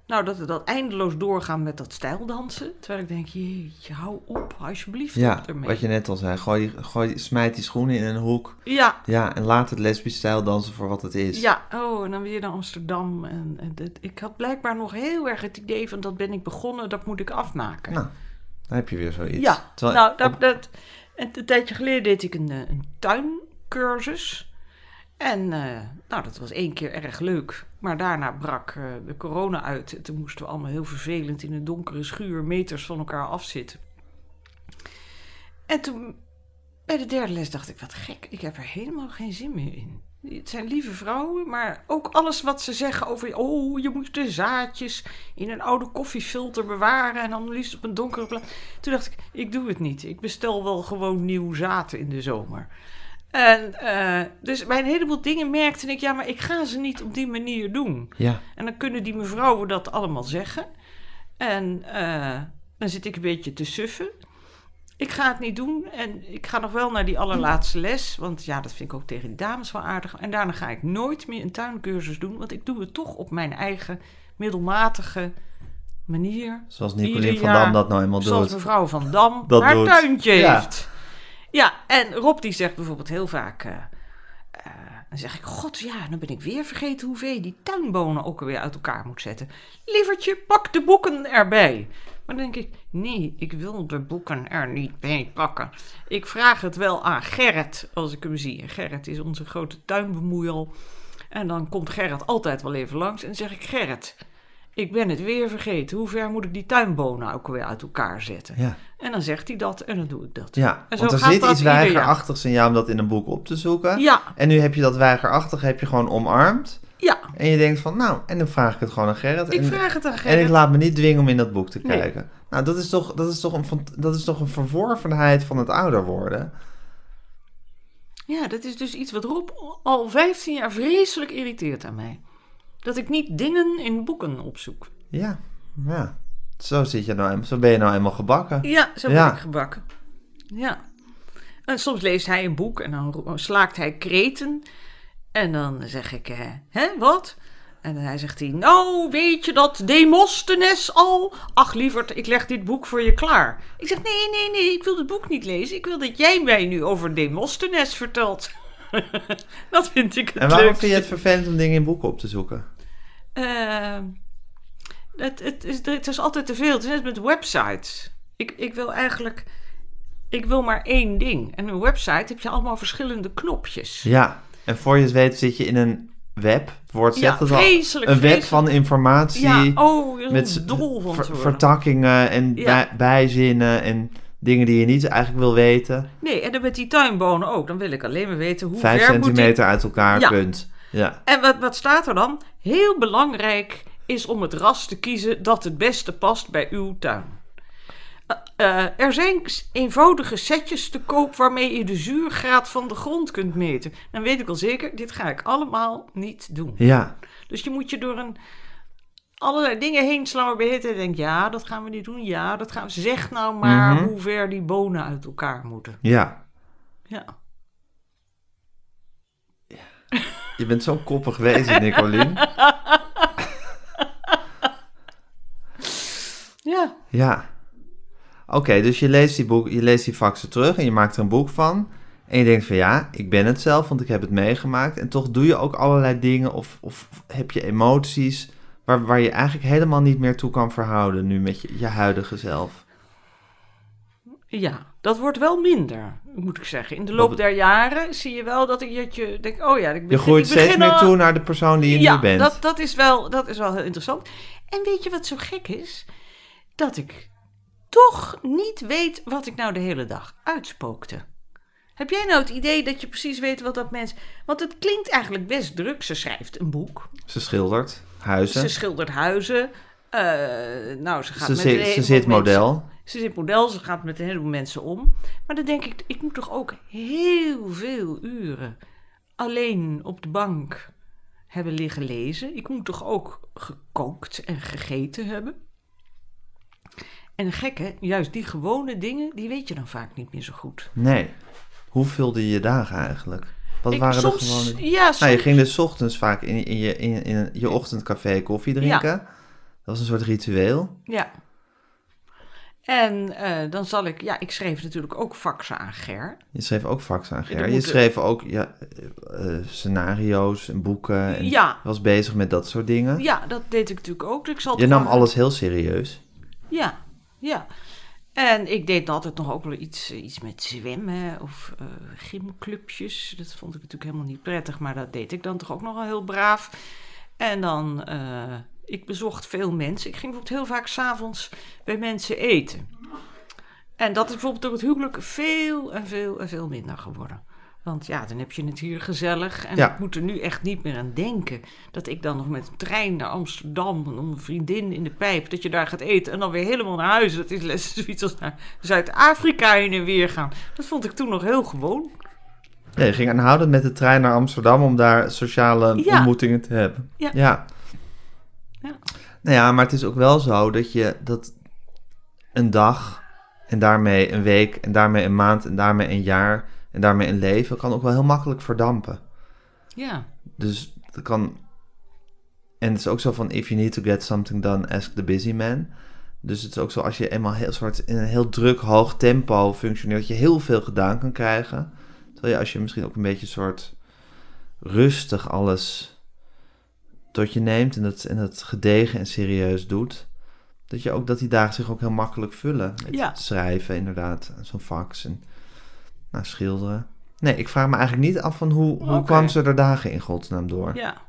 B: nou, dat, dat eindeloos doorgaan met dat stijldansen. Terwijl ik denk, jeetje, hou op, alsjeblieft
C: Ja,
B: op
C: wat je net al zei. Gooi, gooi, smijt die schoenen in een hoek.
B: Ja,
C: Ja, en laat het lesbisch stijl dansen voor wat het is.
B: Ja, oh, en dan weer naar Amsterdam. En, en dit- ik had blijkbaar nog heel erg het idee van dat ben ik begonnen, dat moet ik afmaken.
C: Nou, dan heb je weer zoiets.
B: ja,
C: Terwijl-
B: nou, dat,
C: op-
B: dat, en een tijdje geleden deed ik een, eh, een tuincursus. En eh, nou, dat was één keer erg leuk. Maar daarna brak eh, de corona uit. En toen moesten we allemaal heel vervelend in een donkere schuur meters van elkaar afzitten. En toen, bij de derde les, dacht ik, wat gek, ik heb er helemaal geen zin meer in. Het zijn lieve vrouwen, maar ook alles wat ze zeggen over... oh, je moet de zaadjes in een oude koffiefilter bewaren... en dan liefst op een donkere plaats. Toen dacht ik, ik doe het niet. Ik bestel wel gewoon nieuw zaad in de zomer. En eh, dus bij een heleboel dingen merkte ik... ja, maar ik ga ze niet op die manier doen.
C: Ja,
B: En dan kunnen die mevrouwen dat allemaal zeggen. En eh, dan zit ik een beetje te suffen. Ik ga het niet doen. En ik ga nog wel naar die allerlaatste les. Want ja, dat vind ik ook tegen die dames wel aardig. En daarna ga ik nooit meer een tuincursus doen. Want ik doe het toch op mijn eigen middelmatige manier.
C: zoals Nicolien van
B: jaar,
C: Dam dat nou eenmaal
B: Zoals
C: doet.
B: mevrouw Van Dam
C: Dat
B: haar
C: doet.
B: tuintje
C: Ja.
B: heeft. Ja, en Rob die zegt bijvoorbeeld heel vaak... eh, eh, dan zeg ik, god ja, dan ben ik weer vergeten hoeveel je die tuinbonen ook alweer uit elkaar moet zetten. Lievertje, pak de boeken erbij. Maar dan denk ik, nee, ik wil de boeken er niet bij pakken. Ik vraag het wel aan Gerrit als ik hem zie. Gerrit is onze grote tuinbemoeial. En dan komt Gerrit altijd wel even langs en dan zeg ik, Gerrit, ik ben het weer vergeten. Hoe ver moet ik die tuinbonen ook weer uit elkaar zetten?
C: Ja,
B: En dan zegt hij dat en dan doe ik dat.
C: ja.
B: En zo
C: want er
B: gaat
C: zit iets weigerachtigs in jou om dat in een boek op te zoeken.
B: Ja,
C: En nu heb je dat weigerachtige heb je gewoon omarmd.
B: ja.
C: En je denkt van, nou, en dan vraag ik het gewoon aan Gerrit.
B: Ik
C: en,
B: vraag het aan
C: en
B: Gerrit.
C: ik laat me niet dwingen om in dat boek te
B: Nee.
C: kijken. Nou, dat is, toch, dat, is toch een, dat is toch een verworvenheid van het ouder worden.
B: Ja, dat is dus iets wat Rob al 15 jaar vreselijk irriteert aan mij. Dat ik niet dingen in boeken opzoek.
C: Ja, ja. Zo, zit je nou, zo ben je nou eenmaal gebakken.
B: Ja, zo ben
C: Ja.
B: ik gebakken. Ja. En soms leest hij een boek en dan slaakt hij kreten. En dan zeg ik, eh, hè, wat? En dan zegt hij, nou, weet je dat Demosthenes al? Ach, lieverd, ik leg dit boek voor je klaar. Ik zeg, nee, nee, nee, ik wil het boek niet lezen. Ik wil dat jij mij nu over Demosthenes vertelt. dat vind ik het
C: En waarom
B: leukste.
C: vind je het vervelend om dingen in boeken op te zoeken?
B: Eh, het, het, is, het is altijd te veel. Het is net met websites. Ik, ik wil eigenlijk... Ik wil maar één ding. En een website heb je allemaal verschillende knopjes.
C: Ja, en voor je het weet zit je in een web. Het woord zegt
B: Ja,
C: het al.
B: vreselijk,
C: Een web van informatie.
B: Ja, oh,
C: met
B: dol van
C: ver- vertakkingen en
B: Ja.
C: bij- bijzinnen en dingen die je niet eigenlijk wil weten.
B: Nee, en dan met die tuinbonen ook. Dan wil ik alleen maar weten hoe
C: Vijf
B: ver moet
C: centimeter
B: ik...
C: uit elkaar,
B: Ja.
C: punt. Ja.
B: En wat, wat staat er dan? Heel belangrijk is om het ras te kiezen dat het beste past bij uw tuin. Eh, eh, er zijn eenvoudige setjes te koop waarmee je de zuurgraad van de grond kunt meten. Dan weet ik al zeker, dit ga ik allemaal niet doen.
C: Ja,
B: Dus je moet je door een allerlei dingen heen slaan waarbij je denkt, ja, dat gaan we niet doen, ja, dat gaan we... Zeg nou maar
C: Mhm.
B: hoe ver die bonen uit elkaar moeten.
C: ja.
B: Ja.
C: Je bent zo'n koppig wezen, Nicolien.
B: Ja.
C: Ja. Oké, dus je leest die boek, je leest die faxen terug en je maakt er een boek van. En je denkt van ja, ik ben het zelf, want ik heb het meegemaakt. En toch doe je ook allerlei dingen of, of heb je emoties waar, waar je eigenlijk helemaal niet meer toe kan verhouden nu met je, je huidige zelf.
B: Ja, dat wordt wel minder, moet ik zeggen. In de loop der jaren zie je wel dat ik dat je denkt, oh ja, ik begin,
C: Je groeit
B: ik
C: steeds meer toe naar de persoon die je
B: ja,
C: nu bent.
B: Dat, dat, is wel, dat is wel heel interessant. En weet je wat zo gek is? Dat ik toch niet weet wat ik nou de hele dag uitspookte. Heb jij nou het idee dat je precies weet wat dat mens... Want het klinkt eigenlijk best druk. Ze schrijft een boek.
C: Ze schildert huizen.
B: Ze schildert huizen. eh, nou, ze gaat
C: Ze,
B: met
C: zit- ze zit
B: mensen- Ze zit model, ze gaat met een heleboel mensen om. Maar dan denk ik, ik moet toch ook heel veel uren alleen op de bank hebben liggen lezen. Ik moet toch ook gekookt en gegeten hebben. En gek hè, juist die gewone dingen, die weet je dan vaak niet meer zo goed.
C: Nee. Hoe vulde je je dagen eigenlijk? Wat
B: Ik-
C: waren
B: soms,
C: de gewone...
B: Ja, soms,
C: Nou, je ging dus ochtends vaak in, in, je, in, in je ochtendcafé koffie drinken. Dat was een soort ritueel.
B: Ja. En eh, dan zal ik, ja, ik schreef natuurlijk ook faxen aan Ger.
C: Je schreef ook fax aan Ger.
B: er
C: Je schreef ook ja, eh, eh, scenario's en boeken. En
B: Ja.
C: was bezig met dat soort dingen.
B: Ja, dat deed ik natuurlijk ook. Ik zal
C: Je nam alles heel serieus.
B: Ja, ja. En ik deed altijd nog ook wel iets, iets met zwemmen of eh, gymclubjes. Dat vond ik natuurlijk helemaal niet prettig, maar dat deed ik dan toch ook nog wel heel braaf. En dan, ik bezocht veel mensen. Ik ging bijvoorbeeld heel vaak s'avonds bij mensen eten. En dat is bijvoorbeeld door het huwelijk veel en veel en veel minder geworden. Want ja, dan heb je het hier gezellig. En
C: Ja.
B: ik moet er nu echt niet meer aan denken. Dat ik dan nog met de trein naar Amsterdam. Om een vriendin in de pijp. Dat je daar gaat eten. En dan weer helemaal naar huis. Dat is zoiets als naar Zuid-Afrika heen en weer gaan. Dat vond ik toen nog heel gewoon.
C: Ja, je ging aanhoudend met de trein naar Amsterdam om daar sociale
B: Ja.
C: ontmoetingen te hebben.
B: Ja.
C: Ja. Nou ja, maar het is ook wel zo dat je dat een dag en daarmee een week en daarmee een maand en daarmee een jaar en daarmee een leven kan ook wel heel makkelijk verdampen.
B: Ja,
C: Dus dat kan. En het is ook zo van: if you need to get something done, ask the busy man. Dus het is ook zo als je eenmaal heel soort in een heel druk, hoog tempo functioneert, dat je heel veel gedaan kan krijgen. Terwijl je als je misschien ook een beetje soort rustig alles tot je neemt en het, en het gedegen en serieus doet, dat je ook dat die dagen zich ook heel makkelijk vullen. Met
B: Ja.
C: schrijven, inderdaad, zo'n fax en nou, schilderen. Nee, ik vraag me eigenlijk niet af van hoe, hoe kwam ze er dagen in godsnaam door.
B: ja.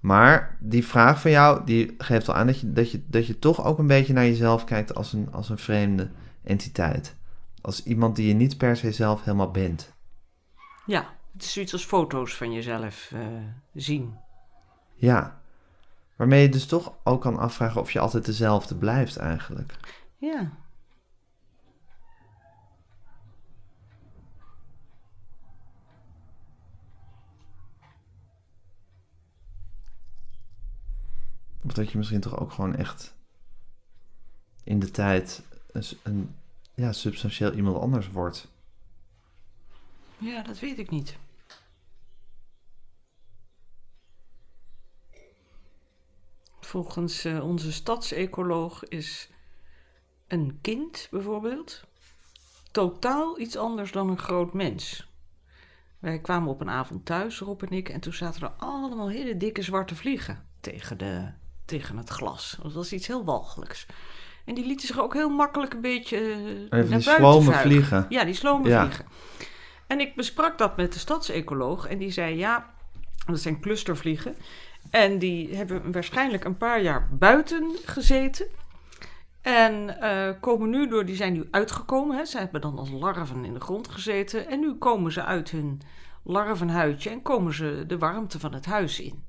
C: Maar die vraag van jou, die geeft al aan dat je, dat je, dat je toch ook een beetje naar jezelf kijkt als een, als een vreemde entiteit. Als iemand die je niet per se zelf helemaal bent.
B: Ja, het is zoiets als foto's van jezelf eh, zien.
C: Ja. Waarmee je dus toch ook kan afvragen of je altijd dezelfde blijft eigenlijk.
B: Ja.
C: Of dat je misschien toch ook gewoon echt in de tijd een, een ja, substantieel iemand anders wordt.
B: Ja, dat weet ik niet. Volgens eh, onze stadsecoloog is een kind bijvoorbeeld totaal iets anders dan een groot mens. Wij kwamen op een avond thuis, Rob en ik, en toen zaten er allemaal hele dikke zwarte vliegen tegen, de, tegen het glas. Dat was iets heel walgelijks. En die lieten zich ook heel makkelijk een beetje eh,
C: Even
B: naar buiten
C: vliegen.
B: Ja, die slome
C: Ja.
B: vliegen. En ik besprak dat met de stadsecoloog en die zei ja, dat zijn clustervliegen. En die hebben waarschijnlijk een paar jaar buiten gezeten. En eh, komen nu door, die zijn nu uitgekomen. Hè. Ze hebben dan als larven in de grond gezeten. En nu komen ze uit hun larvenhuidje en komen ze de warmte van het huis in.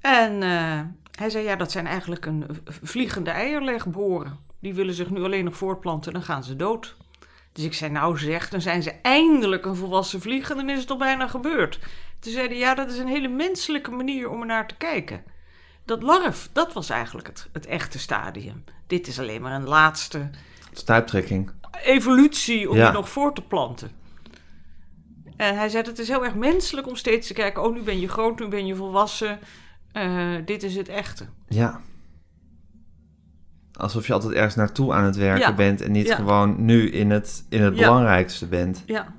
B: En eh, hij zei, ja, dat zijn eigenlijk een vliegende eierlegboren. Die willen zich nu alleen nog voortplanten en dan gaan ze dood. Dus ik zei, nou zeg, dan zijn ze eindelijk een volwassen vlieg en dan is het al bijna gebeurd. Toen zei hij, ja, dat is een hele menselijke manier om er naar te kijken. Dat larf, dat was eigenlijk het, het echte stadium. Dit is alleen maar een laatste
C: Stuiptrekking.
B: evolutie om
C: Ja.
B: je nog voor te planten. En hij zei, het is heel erg menselijk om steeds te kijken... oh, nu ben je groot, nu ben je volwassen. Eh, dit is het echte.
C: Ja. Alsof je altijd ergens naartoe aan het werken
B: Ja.
C: bent en niet
B: Ja.
C: gewoon nu in het, in het belangrijkste bent.
B: Ja,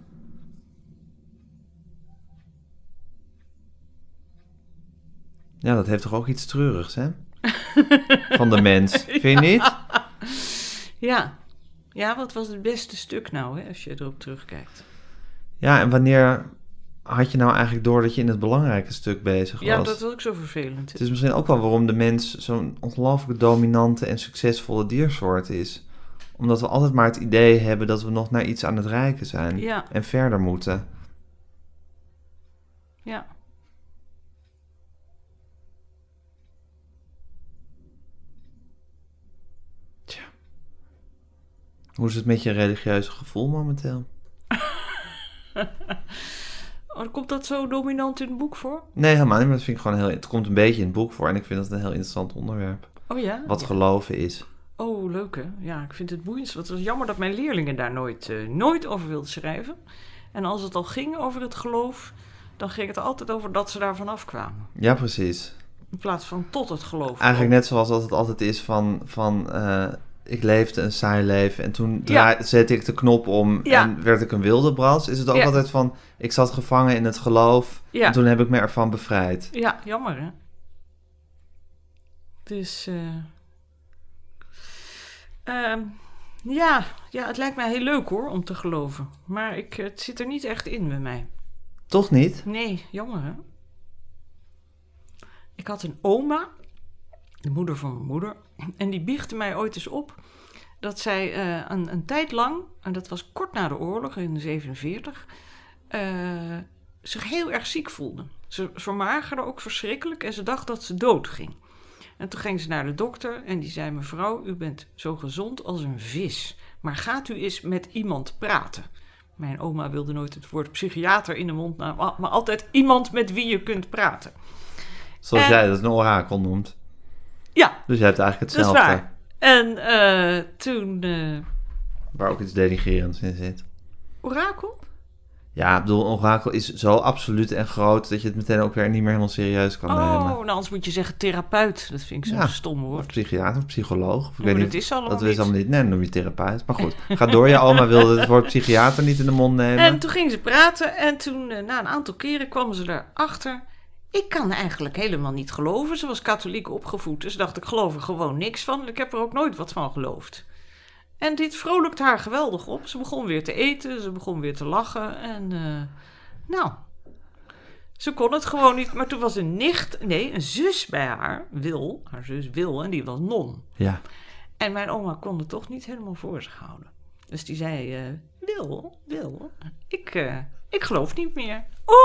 C: Ja, dat heeft toch ook iets treurigs, hè? Van de mens. Vind je niet?
B: ja. Ja, wat was het beste stuk nou, hè, als je erop terugkijkt?
C: Ja, en wanneer had je nou eigenlijk door dat je in het belangrijke stuk bezig was?
B: Ja, dat was ook zo vervelend.
C: Het is misschien ook wel waarom de mens zo'n ongelooflijk dominante en succesvolle diersoort is. Omdat we altijd maar het idee hebben dat we nog naar iets aan het reiken zijn.
B: Ja.
C: En verder moeten.
B: Ja.
C: Hoe is het met je religieuze gevoel momenteel?
B: Oh, komt dat zo dominant in het boek voor?
C: Nee, helemaal niet. Maar dat vind ik gewoon heel... Het komt een beetje in het boek voor en ik vind dat een heel interessant onderwerp.
B: Oh ja?
C: Wat geloven is.
B: Oh, leuk hè? Ja, ik vind het boeiend. Wat was jammer dat mijn leerlingen daar nooit, eh, nooit over wilden schrijven. En als het al ging over het geloof, dan ging het altijd over dat ze daar vanaf kwamen.
C: Ja, precies.
B: In plaats van tot het geloof.
C: Eigenlijk net zoals dat het altijd is van... van eh, ik leefde een saai leven en toen zette ik de knop om
B: Ja.
C: en werd ik een wildebrand. Is het ook
B: Ja.
C: altijd van... Ik zat gevangen in het geloof
B: Ja.
C: en toen heb ik me ervan bevrijd.
B: Ja, jammer hè? Dus, eh ehm, ja, ja, het lijkt mij heel leuk hoor om te geloven. Maar ik, het zit er niet echt in bij mij.
C: Toch niet?
B: Nee, jammer hè? Ik had een oma, de moeder van mijn moeder, en die biechte mij ooit eens op dat zij eh, een, een tijd lang, en dat was kort na de oorlog in 47, eh, zich heel erg ziek voelde. Ze vermagerde ook verschrikkelijk en ze dacht dat ze dood ging. En toen ging ze naar de dokter en die zei: Mevrouw, u bent zo gezond als een vis. Maar gaat u eens met iemand praten? Mijn oma wilde nooit het woord psychiater in de mond nemen, maar altijd iemand met wie je kunt praten.
C: Zoals
B: En-
C: jij dat een orakel noemt.
B: Ja,
C: Dus jij hebt eigenlijk
B: dat is
C: hetzelfde.
B: waar. En eh, toen. eh,
C: Waar ook iets denigrerends in zit.
B: orakel?
C: Ja, ik bedoel, een orakel is zo absoluut en groot dat je het meteen ook weer niet meer helemaal serieus kan
B: Oh,
C: nemen.
B: nou anders moet je zeggen therapeut. Dat vind ik zo'n
C: Ja.
B: stom
C: Of
B: woord.
C: psychiater, of psycholoog. Of ik
B: Oh,
C: weet niet,
B: is allemaal
C: dat is allemaal niet. Nee, dan noem je therapeut. Maar goed, ga door. Je oma wilde het woord psychiater niet in de mond nemen.
B: En toen ging ze praten en toen, eh, na een aantal keren, kwam ze erachter. Ik kan eigenlijk helemaal niet geloven. Ze was katholiek opgevoed, dus dacht ik geloof er gewoon niks van. Ik heb er ook nooit wat van geloofd. En dit vrolijkt haar geweldig op. Ze begon weer te eten, ze begon weer te lachen. En eh, nou, ze kon het gewoon niet. Maar toen was een nicht, nee, een zus bij haar, Wil, haar zus Wil, en die was non.
C: Ja,
B: En mijn oma kon het toch niet helemaal voor zich houden. Dus die zei, eh, Wil, Wil, ik, eh, ik geloof niet meer. Oh,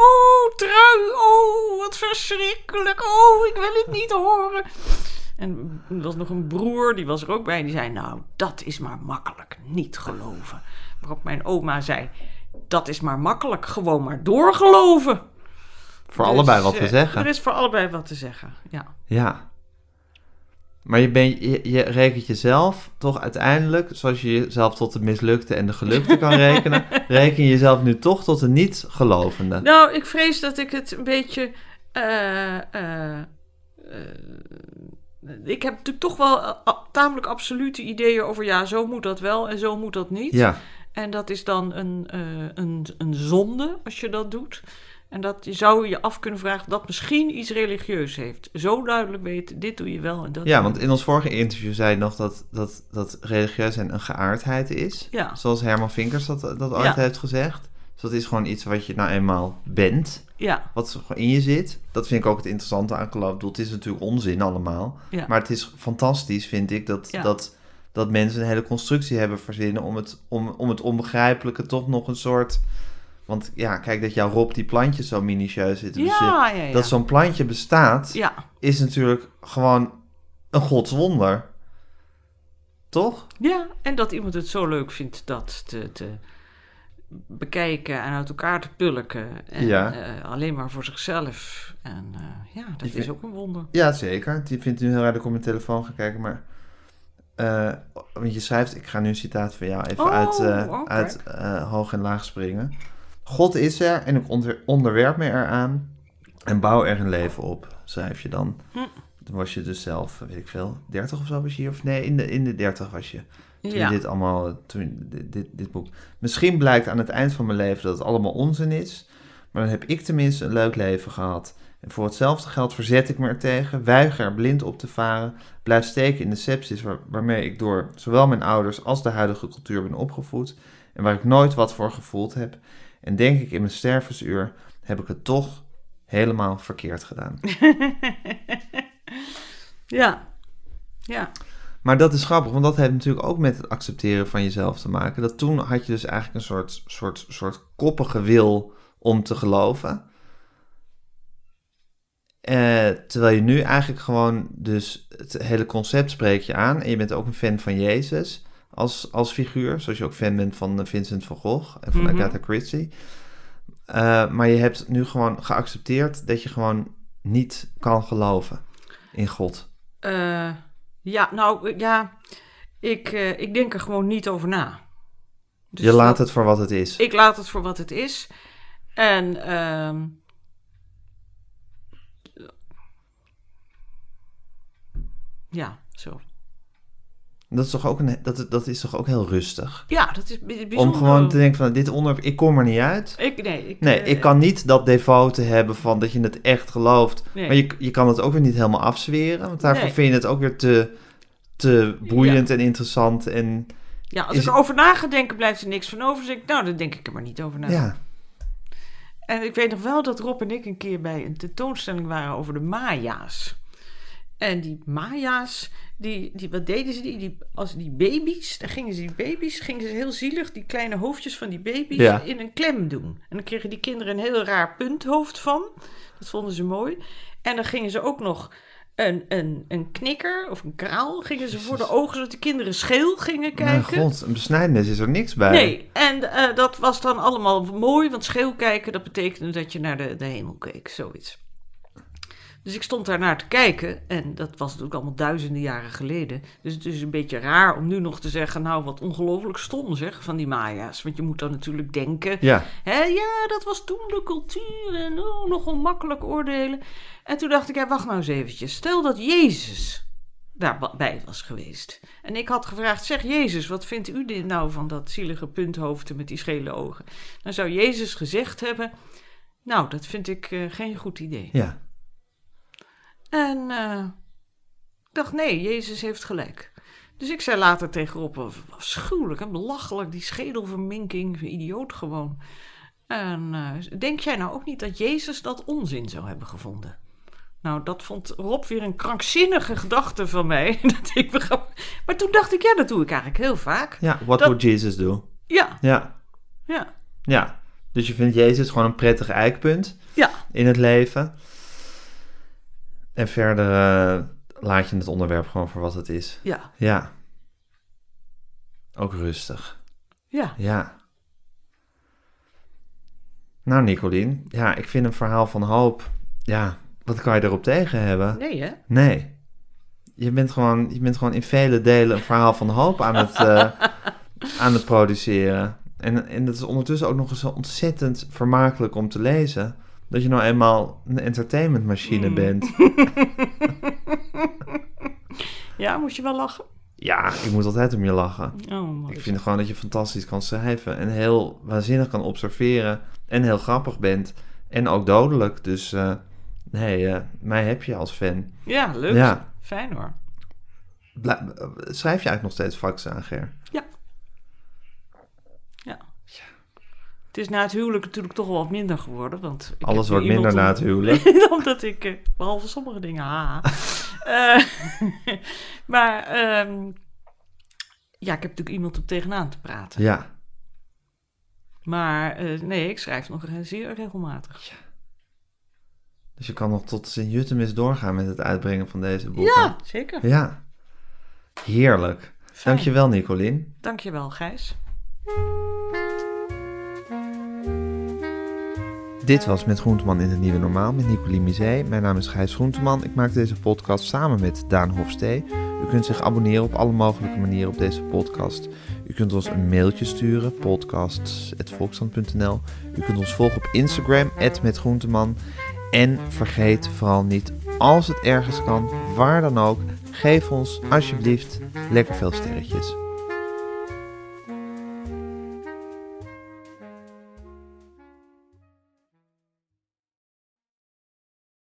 B: oh, trui, oh, wat verschrikkelijk. Oh, ik wil het niet horen. En er was nog een broer, die was er ook bij. Die zei, nou, dat is maar makkelijk, niet geloven. Waarop mijn oma zei, dat is maar makkelijk, gewoon maar doorgeloven.
C: voor
B: Dus,
C: allebei wat te
B: eh,
C: zeggen.
B: Er is voor allebei wat te zeggen, ja.
C: Ja. Maar je, ben, je, je rekent jezelf toch uiteindelijk, zoals je jezelf tot de mislukte en de gelukte kan rekenen, reken je jezelf nu toch tot de niet-gelovende.
B: Nou, ik vrees dat ik het een beetje. eh, eh, eh, ik heb natuurlijk toch wel tamelijk absolute ideeën over ja, zo moet dat wel en zo moet dat niet.
C: Ja,
B: En dat is dan een, een, een zonde als je dat doet. En dat je zou je af kunnen vragen of dat misschien iets religieus heeft. Zo duidelijk weten, dit doe je wel en dat
C: ja, want in ons vorige interview zei je nog dat, dat, dat religieus zijn een geaardheid is.
B: Ja.
C: Zoals Herman Vinkers dat, dat ooit
B: Ja.
C: heeft gezegd. Dus dat is gewoon iets wat je nou eenmaal bent.
B: Ja,
C: wat in je zit. Dat vind ik ook het interessante aan geloof. Ik bedoel, het is natuurlijk onzin allemaal.
B: Ja.
C: Maar het is fantastisch, vind ik, dat, dat, dat mensen een hele constructie hebben verzinnen om het, om, om het onbegrijpelijke toch nog een soort... Want ja, kijk dat jouw Rob die plantjes zo minutieus zitten
B: ja, ja. ja.
C: Dat zo'n plantje bestaat, is natuurlijk gewoon een godswonder. Toch?
B: Ja, en dat iemand het zo leuk vindt dat te, te bekijken en uit elkaar te pulken. En,
C: Ja.
B: eh, alleen maar voor zichzelf. En eh, ja, dat is
C: vind-
B: ook een wonder.
C: Ja, zeker. Die vindt nu heel raar dat ik op mijn telefoon ga kijken, maar... eh, want je schrijft, ik ga nu een citaat van jou even
B: Oh,
C: uit,
B: oh,
C: uit hoog en laag springen. God is er en ik onder, onderwerp me eraan en bouw er een leven op, schrijf je dan.
B: Hm.
C: Toen was je dus zelf, weet ik veel, 30 of zo was je hier? Of nee, in de, in de 30 was je. Toen
B: Ja.
C: dit allemaal, toen dit, dit, dit boek. Misschien blijkt aan het eind van mijn leven dat het allemaal onzin is, maar dan heb ik tenminste een leuk leven gehad. En voor hetzelfde geld verzet ik me ertegen, weiger er blind op te varen, blijf steken in de sepsis waar- waarmee ik door zowel mijn ouders als de huidige cultuur ben opgevoed en waar ik nooit wat voor gevoeld heb. En denk ik in mijn stervensuur heb ik het toch helemaal verkeerd gedaan.
B: Ja. Ja.
C: Maar dat is grappig, want dat heeft natuurlijk ook met het accepteren van jezelf te maken. Dat toen had je dus eigenlijk een soort, soort, soort koppige wil om te geloven. Eh, terwijl je nu eigenlijk gewoon dus het hele concept spreek je aan. En je bent ook een fan van Jezus als, als figuur. Zoals je ook fan bent van Vincent van Gogh en van
B: Mhm.
C: Agatha Christie. Eh, maar je hebt nu gewoon geaccepteerd dat je gewoon niet kan geloven in God.
B: Eh, ja, nou eh, ja. Ik, eh, ik denk er gewoon niet over na. Dus
C: je laat
B: dat-
C: het voor wat het is.
B: Ik laat het voor wat het is. En ehm, ja, zo.
C: Dat is toch ook, een, dat, dat is toch ook heel rustig?
B: Ja, dat is bij- bijzonder.
C: Om gewoon te denken van dit onderwerp, ik kom er niet uit.
B: Ik, nee, ik,
C: Nee,
B: eh,
C: ik kan niet dat devote hebben van dat je het echt gelooft.
B: Nee.
C: Maar je, je kan het ook weer niet helemaal afzweren. Want daarvoor
B: Nee.
C: vind je het ook weer te, te boeiend en interessant. En
B: Ja, als ik erover na ga denken, blijft er niks van over. Dus ik, nou, dan denk ik er maar niet over na.
C: ja,
B: En ik weet nog wel dat Rob en ik een keer bij een tentoonstelling waren over de Maya's. En die Maya's, die, die, wat deden ze? Die, die, als die baby's, dan gingen ze die baby's, gingen ze heel zielig, die kleine hoofdjes van die baby's,
C: Ja.
B: in een klem doen. En dan kregen die kinderen een heel raar punthoofd van. Dat vonden ze mooi. En dan gingen ze ook nog een, een, een knikker of een kraal, gingen ze voor de ogen, zodat de kinderen scheel gingen
C: mijn
B: kijken.
C: god, een besnijdenis is er niks bij.
B: Nee, en eh, dat was dan allemaal mooi, want scheel kijken, dat betekende dat je naar de, de hemel keek, zoiets. Dus ik stond daar naar te kijken en dat was natuurlijk allemaal duizenden jaren geleden. Dus het is een beetje raar om nu nog te zeggen, nou wat ongelooflijk stom zeg, van die Maya's. Want je moet dan natuurlijk denken,
C: Ja,
B: Hè, ja, dat was toen de cultuur en oh, nog onmakkelijk oordelen. En toen dacht ik, ja, wacht nou eens eventjes. Stel dat Jezus daarbij was geweest. En ik had gevraagd, zeg Jezus, wat vindt u dit nou van dat zielige punthoofd met die schele ogen? Dan zou Jezus gezegd hebben, nou, dat vind ik eh, geen goed idee.
C: ja.
B: En eh, ik dacht, nee, Jezus heeft gelijk. Dus ik zei later tegen Rob, "Wat afschuwelijk en belachelijk, die schedelverminking, idioot gewoon. En eh, denk jij nou ook niet dat Jezus dat onzin zou hebben gevonden? Nou, dat vond Rob weer een krankzinnige gedachte van mij. dat ik. Maar toen dacht ik, ja, dat doe ik eigenlijk heel vaak.
C: Ja, what
B: Dat-
C: would Jesus do?
B: Ja,
C: Ja,
B: ja,
C: ja. Dus je vindt Jezus gewoon een prettig eikpunt
B: ja.
C: in het leven. En verder eh, laat je het onderwerp gewoon voor wat het is.
B: Ja,
C: Ja. Ook rustig.
B: ja.
C: Ja. Nou, Nicolien. Ja, ik vind een verhaal van hoop. Ja, wat kan je erop tegen hebben?
B: Nee, hè?
C: Nee. je bent gewoon, je bent gewoon in vele delen een verhaal van hoop aan het, eh, aan het produceren. En, en dat is ondertussen ook nog eens zo ontzettend vermakelijk om te lezen. Dat je nou eenmaal een entertainmentmachine
B: Mm.
C: bent.
B: Ja, moest je wel lachen?
C: Ja, ik moet altijd om je lachen.
B: Oh,
C: Ik vind gewoon dat je fantastisch kan schrijven. En heel waanzinnig kan observeren. En heel grappig bent. En ook dodelijk. Dus eh, nee, eh, mij heb je als fan.
B: Ja, leuk.
C: Ja.
B: Fijn hoor.
C: Bla- eh, schrijf je eigenlijk nog steeds faxen aan, Ger?
B: Ja. Het is na het huwelijk natuurlijk toch wel wat minder geworden. Want ik
C: Alles wordt minder na het huwelijk.
B: Omdat ik, eh, behalve sommige dingen, haha. Eh, maar ehm, ja, ik heb natuurlijk iemand om tegenaan te praten.
C: Ja.
B: Maar eh, nee, ik schrijf nog zeer regelmatig.
C: Dus je kan nog tot Sint-Jutemis doorgaan met het uitbrengen van deze boeken.
B: Ja, zeker.
C: Ja. Heerlijk.
B: Fijn.
C: Dankjewel, Nicolien.
B: Dankjewel, Gijs.
C: Dit was Met Groenteman in het Nieuwe Normaal met Nicolien Misé. Mijn naam is Gijs Groenteman. Ik maak deze podcast samen met Daan Hofstee. U kunt zich abonneren op alle mogelijke manieren op deze podcast. U kunt ons een mailtje sturen, podcasts.volkshand.nl. U kunt ons volgen op Instagram, @metgroenteman. En vergeet vooral niet, als het ergens kan, waar dan ook, geef ons alsjeblieft lekker veel sterretjes.